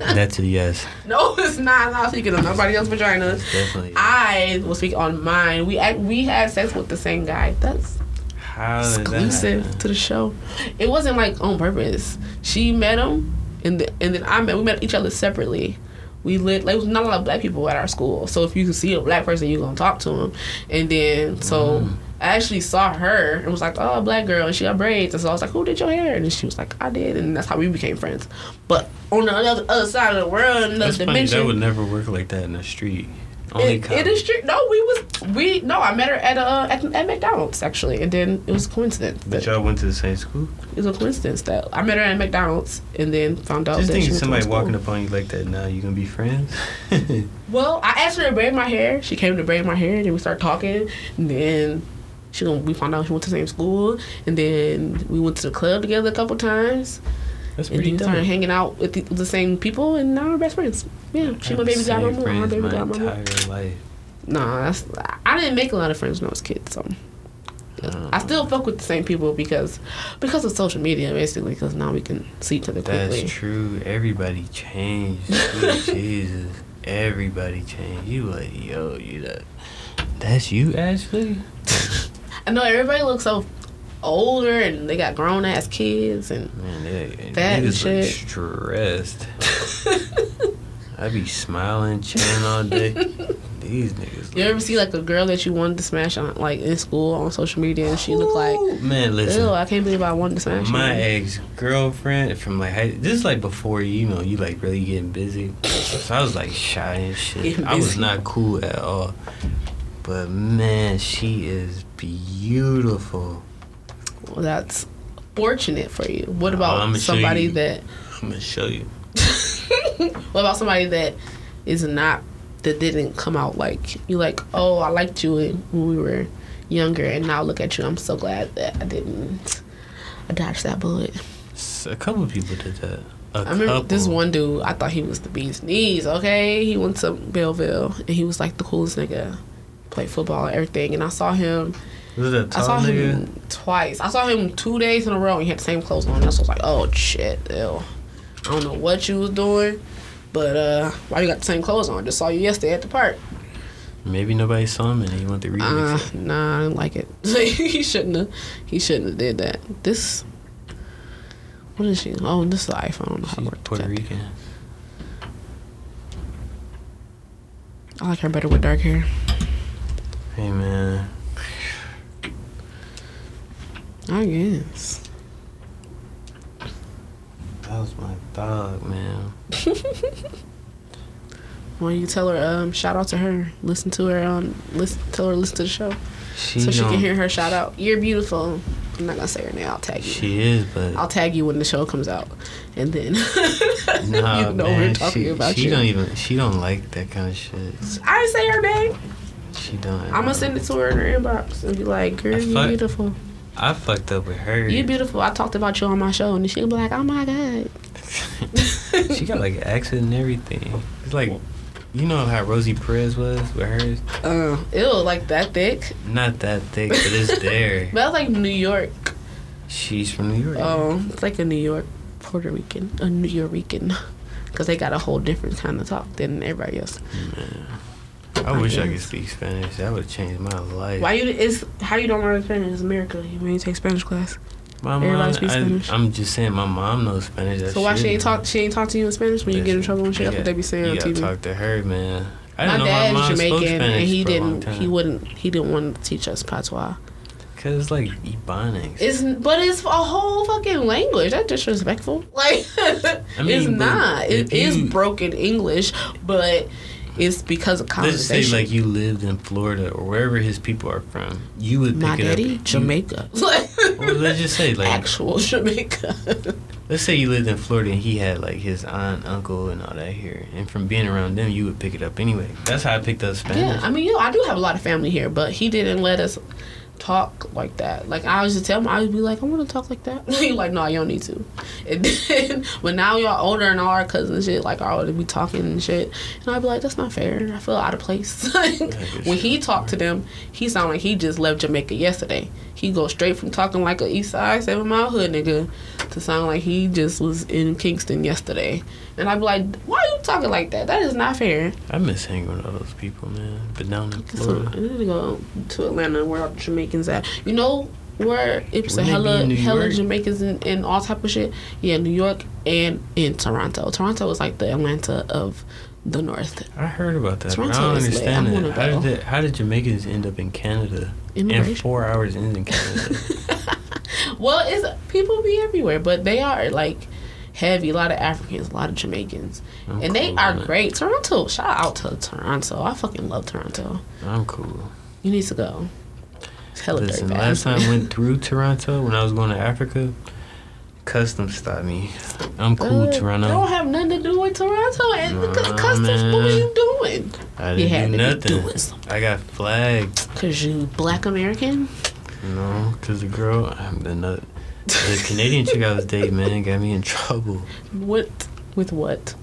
doing. That's a yes. no, it's not. I'm not speaking of nobody else's vagina. Definitely. I will speak on mine. We act, we had sex with the same guy. That's How exclusive to the show. It wasn't like on purpose. She met him, and the, and then I met. We met each other separately. We lit. Like, there was not a lot of black people at our school, so if you see a black person, you're gonna talk to him. And then so Mm. I actually saw her and was like, "Oh, a black girl," and she got braids. And so I was like, "Who did your hair?" And she was like, "I did," and that's how we became friends. But on the other, other side of the world, another That's funny. dimension. That would never work like that in the street. Only college. it is true. No, we was we no. I met her at uh at, at McDonald's actually, and then it was a coincidence. But y'all went to the same school. it was a coincidence that I met her at McDonald's and then found out Just that think she if went to somebody walking school. up on you like that now, you gonna be friends. Well, I asked her to braid my hair. She came to braid my hair, and then we started talking. And then she we found out she went to the same school, and then we went to the club together a couple times. That's pretty And then started hanging out with the, the same people, and now we're best friends. Yeah, she my baby godmama. My baby my godmama. entire life. Nah, that's I didn't make a lot of friends when I was a kid, so. Uh, I still fuck with the same people because because of social media, basically. Because now we can see each other quickly. That's true. Everybody changed. Jesus. Everybody changed. You like, yo, you that. That's you, Ashley? I know everybody looks so older and they got grown ass kids and Man, they, That look shit. stressed. I be smiling, chilling all day. These niggas. you ever see like a girl that you wanted to smash on like in school on social media and she looked like Man, listen. ew I can't believe I wanted to smash My ex girlfriend from like high, this is like before you know you like really getting busy. So I was like shy and shit. I was not cool at all. But man, she is beautiful. Well, that's fortunate for you. What Oh, about I'ma somebody you. that I'm gonna show you. what about somebody that is not that didn't come out like you like oh I liked you when we were younger and now look at you I'm so glad that I didn't I dodged that bullet. A couple people did that. A I remember couple. this one dude. I thought he was the bee's knees. Okay, he went to Belleville and he was like the coolest nigga. Played football and everything. And I saw him. Was it a I saw nigga? him twice. I saw him two days in a row. and He had the same clothes on. And I was like, oh shit, ew. I don't know what you was doing, but uh, why you got the same clothes on? Just saw you yesterday at the park. Maybe nobody saw him and he went to read Uh, it. nah, I didn't like it. he shouldn't have. He shouldn't have did that. This. What is she? Oh, this is the iPhone. Know how to Puerto. Rican. I like her better with dark hair. Hey man, I guess. that was my dog, man. Well, you tell her, um, shout out to her. Listen to her on, listen, tell her listen to the show, She so she can hear her shout out. You're beautiful. I'm not gonna say her name. I'll tag you. She is, but I'll tag you when the show comes out, and then nah, you know man, we're talking she, about she you. don't even. She don't like that kind of shit. I didn't say her name. She don't. I'm gonna send it to her in her inbox and be like, "Girl, you're beautiful. I fucked up with her. You're beautiful." I talked about you on my show, and she'll be like, "Oh my god." she got like an accent and everything. It's like, you know how Rosie Perez was with hers? Uh, ew, like that thick. Not that thick, but it's there. But that's like New York. She's from New York. Um, it's like a New York Puerto Rican, a Nuyorican, because they got a whole different kind of talk than everybody else. I wish I could speak Spanish. That would have changed my life. Why you is how you don't learn Spanish? It's America. You mean you take Spanish class? My everybody mom, speaks I, Spanish? I'm just saying, my mom knows Spanish. That So why she ain't man. talk? She ain't talk to you in Spanish when you get in trouble and shit. You That's what they be saying you on TV. talk to her, man. I My dad my is Jamaican, and he for a long didn't. He wouldn't. He didn't want to teach us patois. Cause it's like Ebonics. It's but it's a whole fucking language. That's disrespectful. Like I mean, it's not. It if is broken English, but it's because of conversation. Let's say like you lived in Florida or wherever his people are from, you would pick My it daddy, up. Jamaica. Well, let's just say like actual Jamaica. let's say you lived in Florida and he had like his aunt, uncle, and all that here, and from being around them, you would pick it up anyway. That's how I picked up Spanish. yeah, I mean, you know, I do have a lot of family here, but he didn't let us talk like that. Like I was just tell him, I would be like, I want to talk like that. He like, no, you don't need to. And then, but now y'all older and all our cousins and shit, like, all be talking and shit, and I'd be like, that's not fair. I feel out of place. like, when he talked to them, he sounded like he just left Jamaica yesterday. He go straight from talking like a East Side Seven Mile Hood nigga to sound like he just was in Kingston yesterday. And I'd be like, why are you talking like that? That is not fair. I miss hanging with all those people, man. But down in So I need to go to Atlanta where all the Jamaicans at. You know where it's a Wouldn't hella hella Jamaicans and, and all type of shit. Yeah, New York and in Toronto. Toronto is like the Atlanta of the North. I heard about that. But I don't understand it. How did, that, how did Jamaicans end up in Canada? And four hours in Canada. Well, it's people be everywhere, but they are like heavy. A lot of Africans, a lot of Jamaicans, I'm and they are with it. great. Toronto, shout out to Toronto. I fucking love Toronto. I'm cool. You need to go. It's hella Listen, dirty last time I went through Toronto when I was going to Africa, customs stopped me. I'm cool, Uh, Toronto. I don't have nothing to do with Toronto and Nah, customs. What were you doing? I You didn't had do to be nothing. doing something. I got flagged. Cause you black American. No, because the girl, the, nut- the Canadian chick I was dating, man, got me in trouble. What with what?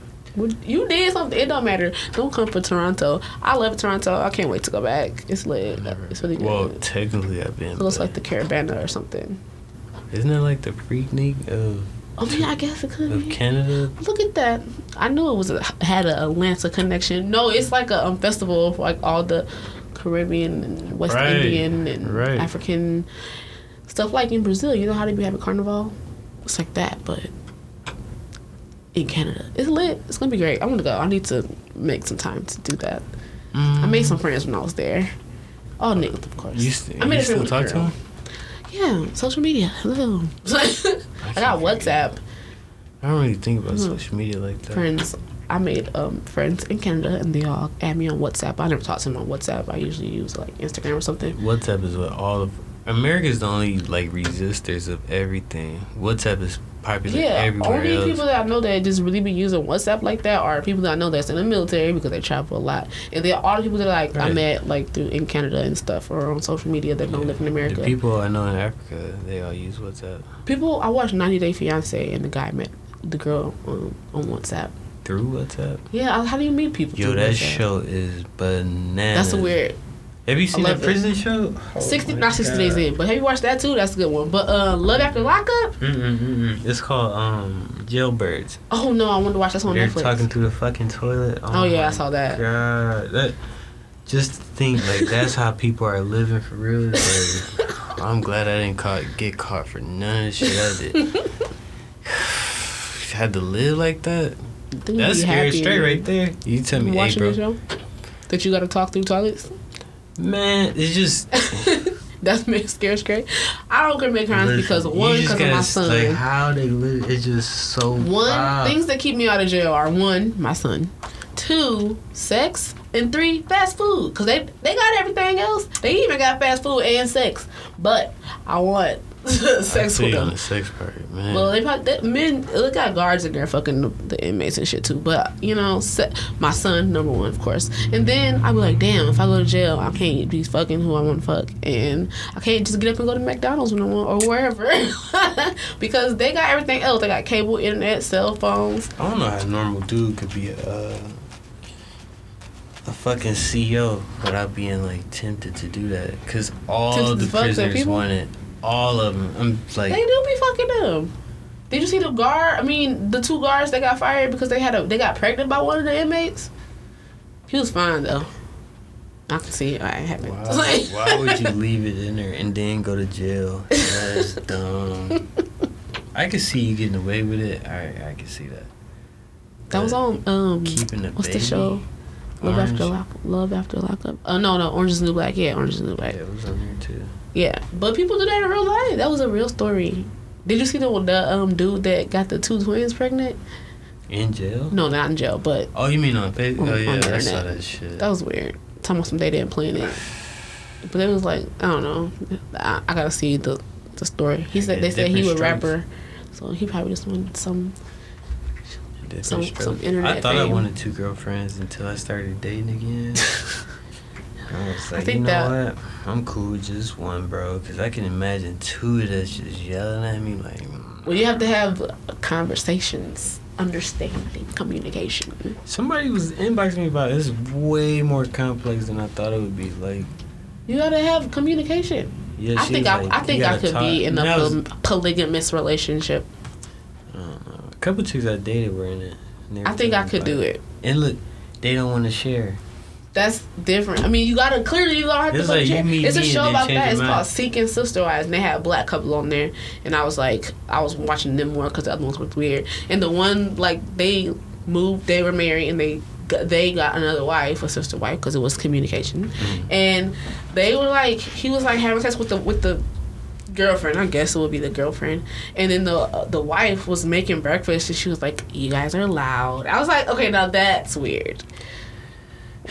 You did something. It don't matter. Don't come for Toronto. I love Toronto. I can't wait to go back. It's lit. It's really good. Well, technically, I've been. it looks like the Caribana or something. Isn't that like the Freaknik of, Oh yeah, I guess it could of be. Canada? Look at that. I knew it was a, had a Atlanta connection. No, it's like a um, festival of like all the Caribbean and West Right, Indian and right. African stuff. Like in Brazil, you know how they be having carnival? It's like that, but in Canada, it's lit. It's gonna be great. I'm gonna go. I need to make some time to do that. I made some friends when I was there. All niggas, of course. You, st- I made you a still talk to him? Yeah, social media. Hello. I got WhatsApp. I don't really think about Mhm. social media like that. friends. I made um, friends in Canada, and they all add me on WhatsApp. I never talk to them on WhatsApp. I usually use like Instagram or something. WhatsApp is what all of America's the only like resistors of everything. WhatsApp is popular Yeah, everywhere only else. people that I know that just really be using WhatsApp like that are people that I know that's in the military because they travel a lot, and there are all the people that like I met like through in Canada and stuff or on social media that don't live in America. The people I know in Africa, they all use WhatsApp people I watched 90 Day Fiance, and the guy met the girl on, on WhatsApp. through WhatsApp. Yeah, how do you meet people? Yo, through that WhatsApp? show is bananas. That's a weird. Have you seen that 11. prison show? Oh 60 not 60 days in, but have you watched that too? That's a good one. But uh, Love After Lockup. Mm-mm-mm. It's called um Jailbirds. Oh no, I want to watch that on They're Netflix. talking through the fucking toilet. Oh, yeah, I saw that. God, that just think like that's how people are living for real. Like, I'm glad I didn't caught, get caught for none of the shit I did. Had to live like that. That's scary straight right there. You tell me, hey, bro. show? That you got to talk through toilets? Man, it's just That's me scared straight. I don't commit crimes listen, because one, because of my son. Like how they live, it's just so. one wild. things that keep me out of jail are one, my son. Two, sex, and three, fast food. Cause they they got everything else. They even got fast food and sex. But I want sex I with feel on them. the sex part, man. Well, they probably they, men. They got guards in there fucking the, the inmates and shit too. But you know, se- my son number one, of course. And then I be like, damn, if I go to jail, I can't be fucking who I want to fuck, and I can't just get up and go to McDonald's when I want or wherever, because they got everything else. They got cable, internet, cell phones. I don't know how a normal dude could be a uh, a fucking CEO without being like tempted to do that. Cause all Tempted the to fuck their prisoners want it. All of them. I'm like, They do be fucking them. Did you see the guard? I mean, the two guards that got fired because they had a they got pregnant by one of the inmates. He was fine though. I can see why it. I haven't. why, why would you leave it in there and then go to jail? That's dumb. I could see you getting away with it. I I can see that. That was on um Keeping the what's baby. the show? Love Orange. after lock Love after lockup. Oh no no Orange is the New Black. Yeah, Orange is the New Black. Yeah, it was on there too. Yeah, but people do that in real life. That was a real story. Did you see the the um dude that got the two twins pregnant? In jail? No, not in jail, but Oh, you mean on Facebook? Oh yeah, the I saw internet. that shit. that was weird. Talking about some they didn't plan it, but it was like I don't know. I, I gotta see the the story. He said they said he was strokes. rapper, so he probably just wanted some. Some- some internet I thought I wanted two girlfriends until I started dating again. I was like, think you know that- what? I'm cool with just one, bro. Because I can imagine two of us just yelling at me like. mm. Well, you have to have conversations, understanding, communication. Somebody was inboxing me about it. It's way more complex than I thought it would be. Like, You gotta have communication. yeah, I think I, like, I think I could talk. be in a was- polygamous relationship. I don't know. A couple chicks I dated were in it. I think I could do it. And look, they don't want to share. That's different. I mean, you gotta clearly you gotta have to. like you it's a show about that. It's mind. called Seeking Sister Wives, and they had a black couple on there. And I was like, I was watching them more because the other ones looked weird. And the one like they moved, they were married, and they got- they got another wife, a sister wife, because it was communication. Mm-hmm. And they were like, he was like having sex with the with the girlfriend. I guess it would be the girlfriend. And then the uh, the wife was making breakfast, and she was like, "You guys are loud." I was like, "Okay, now that's weird."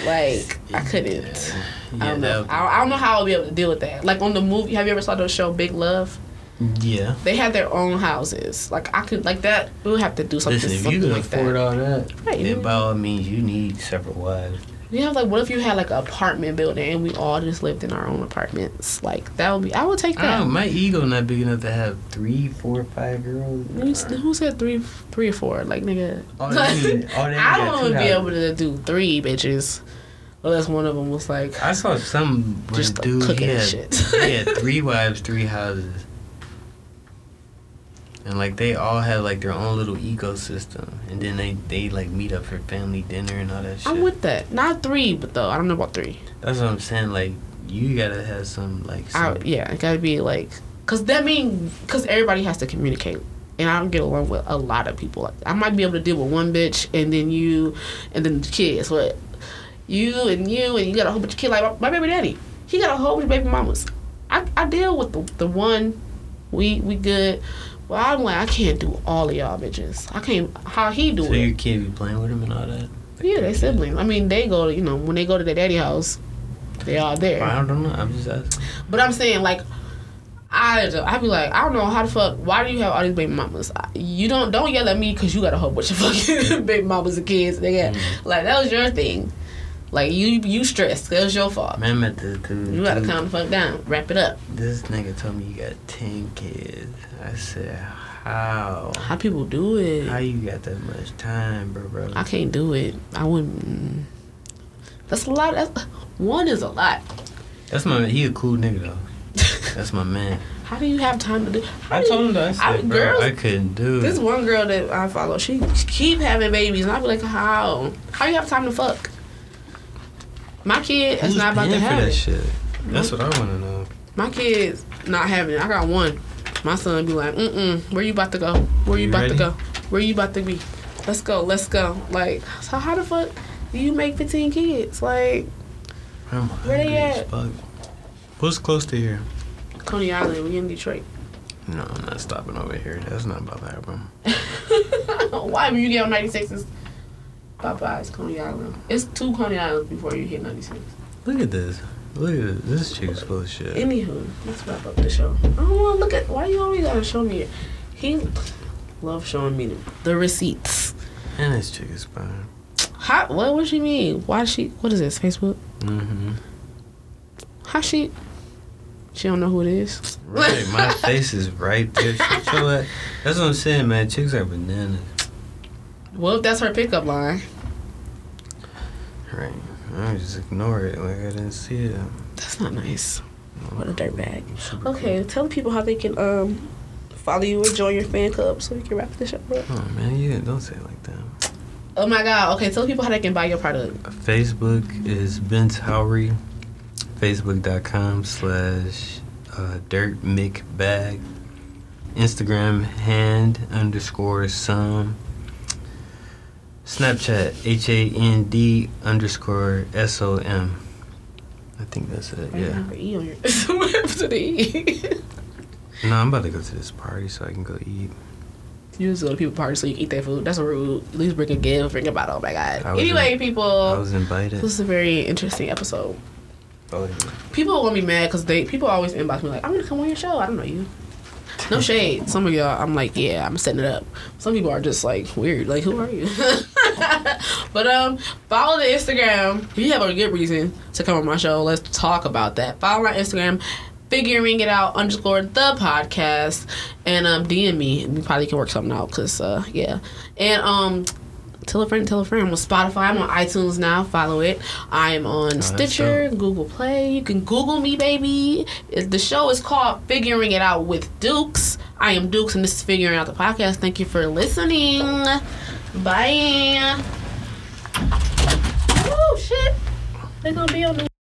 Like I couldn't. I Yeah, don't know. I, I don't know how I'll be able to deal with that. Like on the movie, have you ever saw the show Big Love? yeah. They had their own houses. Like I could like that. We would have to do something, Listen, if you can like afford that. all that, Right. then by all means, you need separate wives. You have like, what if you had like an apartment building and we all just lived in our own apartments? Like that would be. I would take that. don't my ego not big enough to have three, four, five girls. Who Who said three, three or four? Like nigga, Oh, they oh, they I don't want to be able to do three bitches, unless one of them was like I saw some Just dude cooking he had, shit. he had three wives, three houses, and like they all had like their own little ecosystem, and then they they like meet up for family dinner and all that shit. I'm with that. Not three, but though I don't know about three. That's what I'm saying. Like you gotta have some like I, yeah, it gotta be like, cause that mean, cause everybody has to communicate, and I don't get along with a lot of people. Like I might be able to deal with one bitch, and then you, and then the kids. What? You and you and you got a whole bunch of kids. Like my, my baby daddy, he got a whole bunch of baby mamas. I, I deal with the the one, we we good. Well, I'm like I can't do all of y'all bitches. I can't. How he do So it? So your kid be playing with him and all that. yeah, they siblings. I mean, they go to you know when they go to their daddy house, they all there. I don't know. I'm just asking. But I'm saying like I I be like I don't know how the fuck why do you have all these baby mamas? You don't don't yell at me because you got a whole bunch of fucking baby mamas and kids. Nigga. Mm-hmm. Like that was your thing. Like you you stressed. That was your fault. Man, I met the dude. You gotta dude, calm the fuck down. Wrap it up. This nigga told me you got ten kids. I said, how? How people do it? How you got that much time, bro, bro? I can't do it. I wouldn't. mm. That's a lot. That's, one is a lot. That's my. He a cool nigga though. That's my man. How do you have time to do? how I do told you- him that. I said, I- bro, girls- I couldn't do This it. one girl that I follow, she keep having babies, and I be like, how? How you have time to fuck? My kid is not about to paying for have that it. shit? That's what I want to know. My kid's not having it. I got one. My son be like, mm mm, where you about to go? Where you, You about ready? to go? Where you about to be? Let's go, let's go. Like, so how the fuck do you make 15 kids? Like, I'm Where they hungry at? fuck. What's close to here? Coney Island, we in Detroit. No, I'm not stopping over here. That's not about to happen. Why? When you get on 96, Popeyes, Coney Island. It's two Coney Islands before you hit 96. Look at this. Look at this. This chick is full of shit. Anywho, let's wrap up the show. I don't want to look at why you always gotta show me. He love showing me the receipts. And this chick is fine. How? What? What she mean? Why she? What is this? Facebook? Mm-hmm. How she? She don't know who it is. Right, my face is right there. Shit, show that. That's what I'm saying, man. Chicks are bananas. Well, if that's her pickup line, Right. I just ignore it like I didn't see it. that's not nice. What a dirtbag. Super Okay, tell people how they can um follow you and join your fan club so we can wrap this show up. Oh man, you don't say it like that. Oh my god. Okay, tell people how they can buy your product. Facebook is Vince Howry. Facebook.com slash uh, Dirt Mick Bag. Instagram hand underscore some. Snapchat H A N D underscore S O M. I think that's it. Why you Yeah. have E on your to the E. No, I'm about to go to this party so I can go eat. You just go to people parties so you can eat their food. That's a rude. At least bring a gift, bring a bottle. Oh my god. Anyway, in- people, I was invited. this is a very interesting episode. Oh, yeah. People are gonna be mad because they people always inbox me like, "I'm gonna come on your show." I don't know you. No shade. Some of y'all, I'm like, yeah, I'm setting it up. Some people are just like weird. Like, who are you? but um, follow the Instagram. If you have a good reason to come on my show, let's talk about that. Follow my Instagram, figuring it out underscore the podcast, and um, DM me. We probably can work something out. Cause uh, yeah, and um. Tell a friend, tell a friend. I'm on Spotify. I'm on iTunes now. Follow it. I'm on Stitcher, Google Play. You can Google me, baby. The show is called Figuring It Out with Dukes. I am Dukes, and this is Figuring Out the Podcast. Thank you for listening. Bye. Oh, shit. They're going to be on the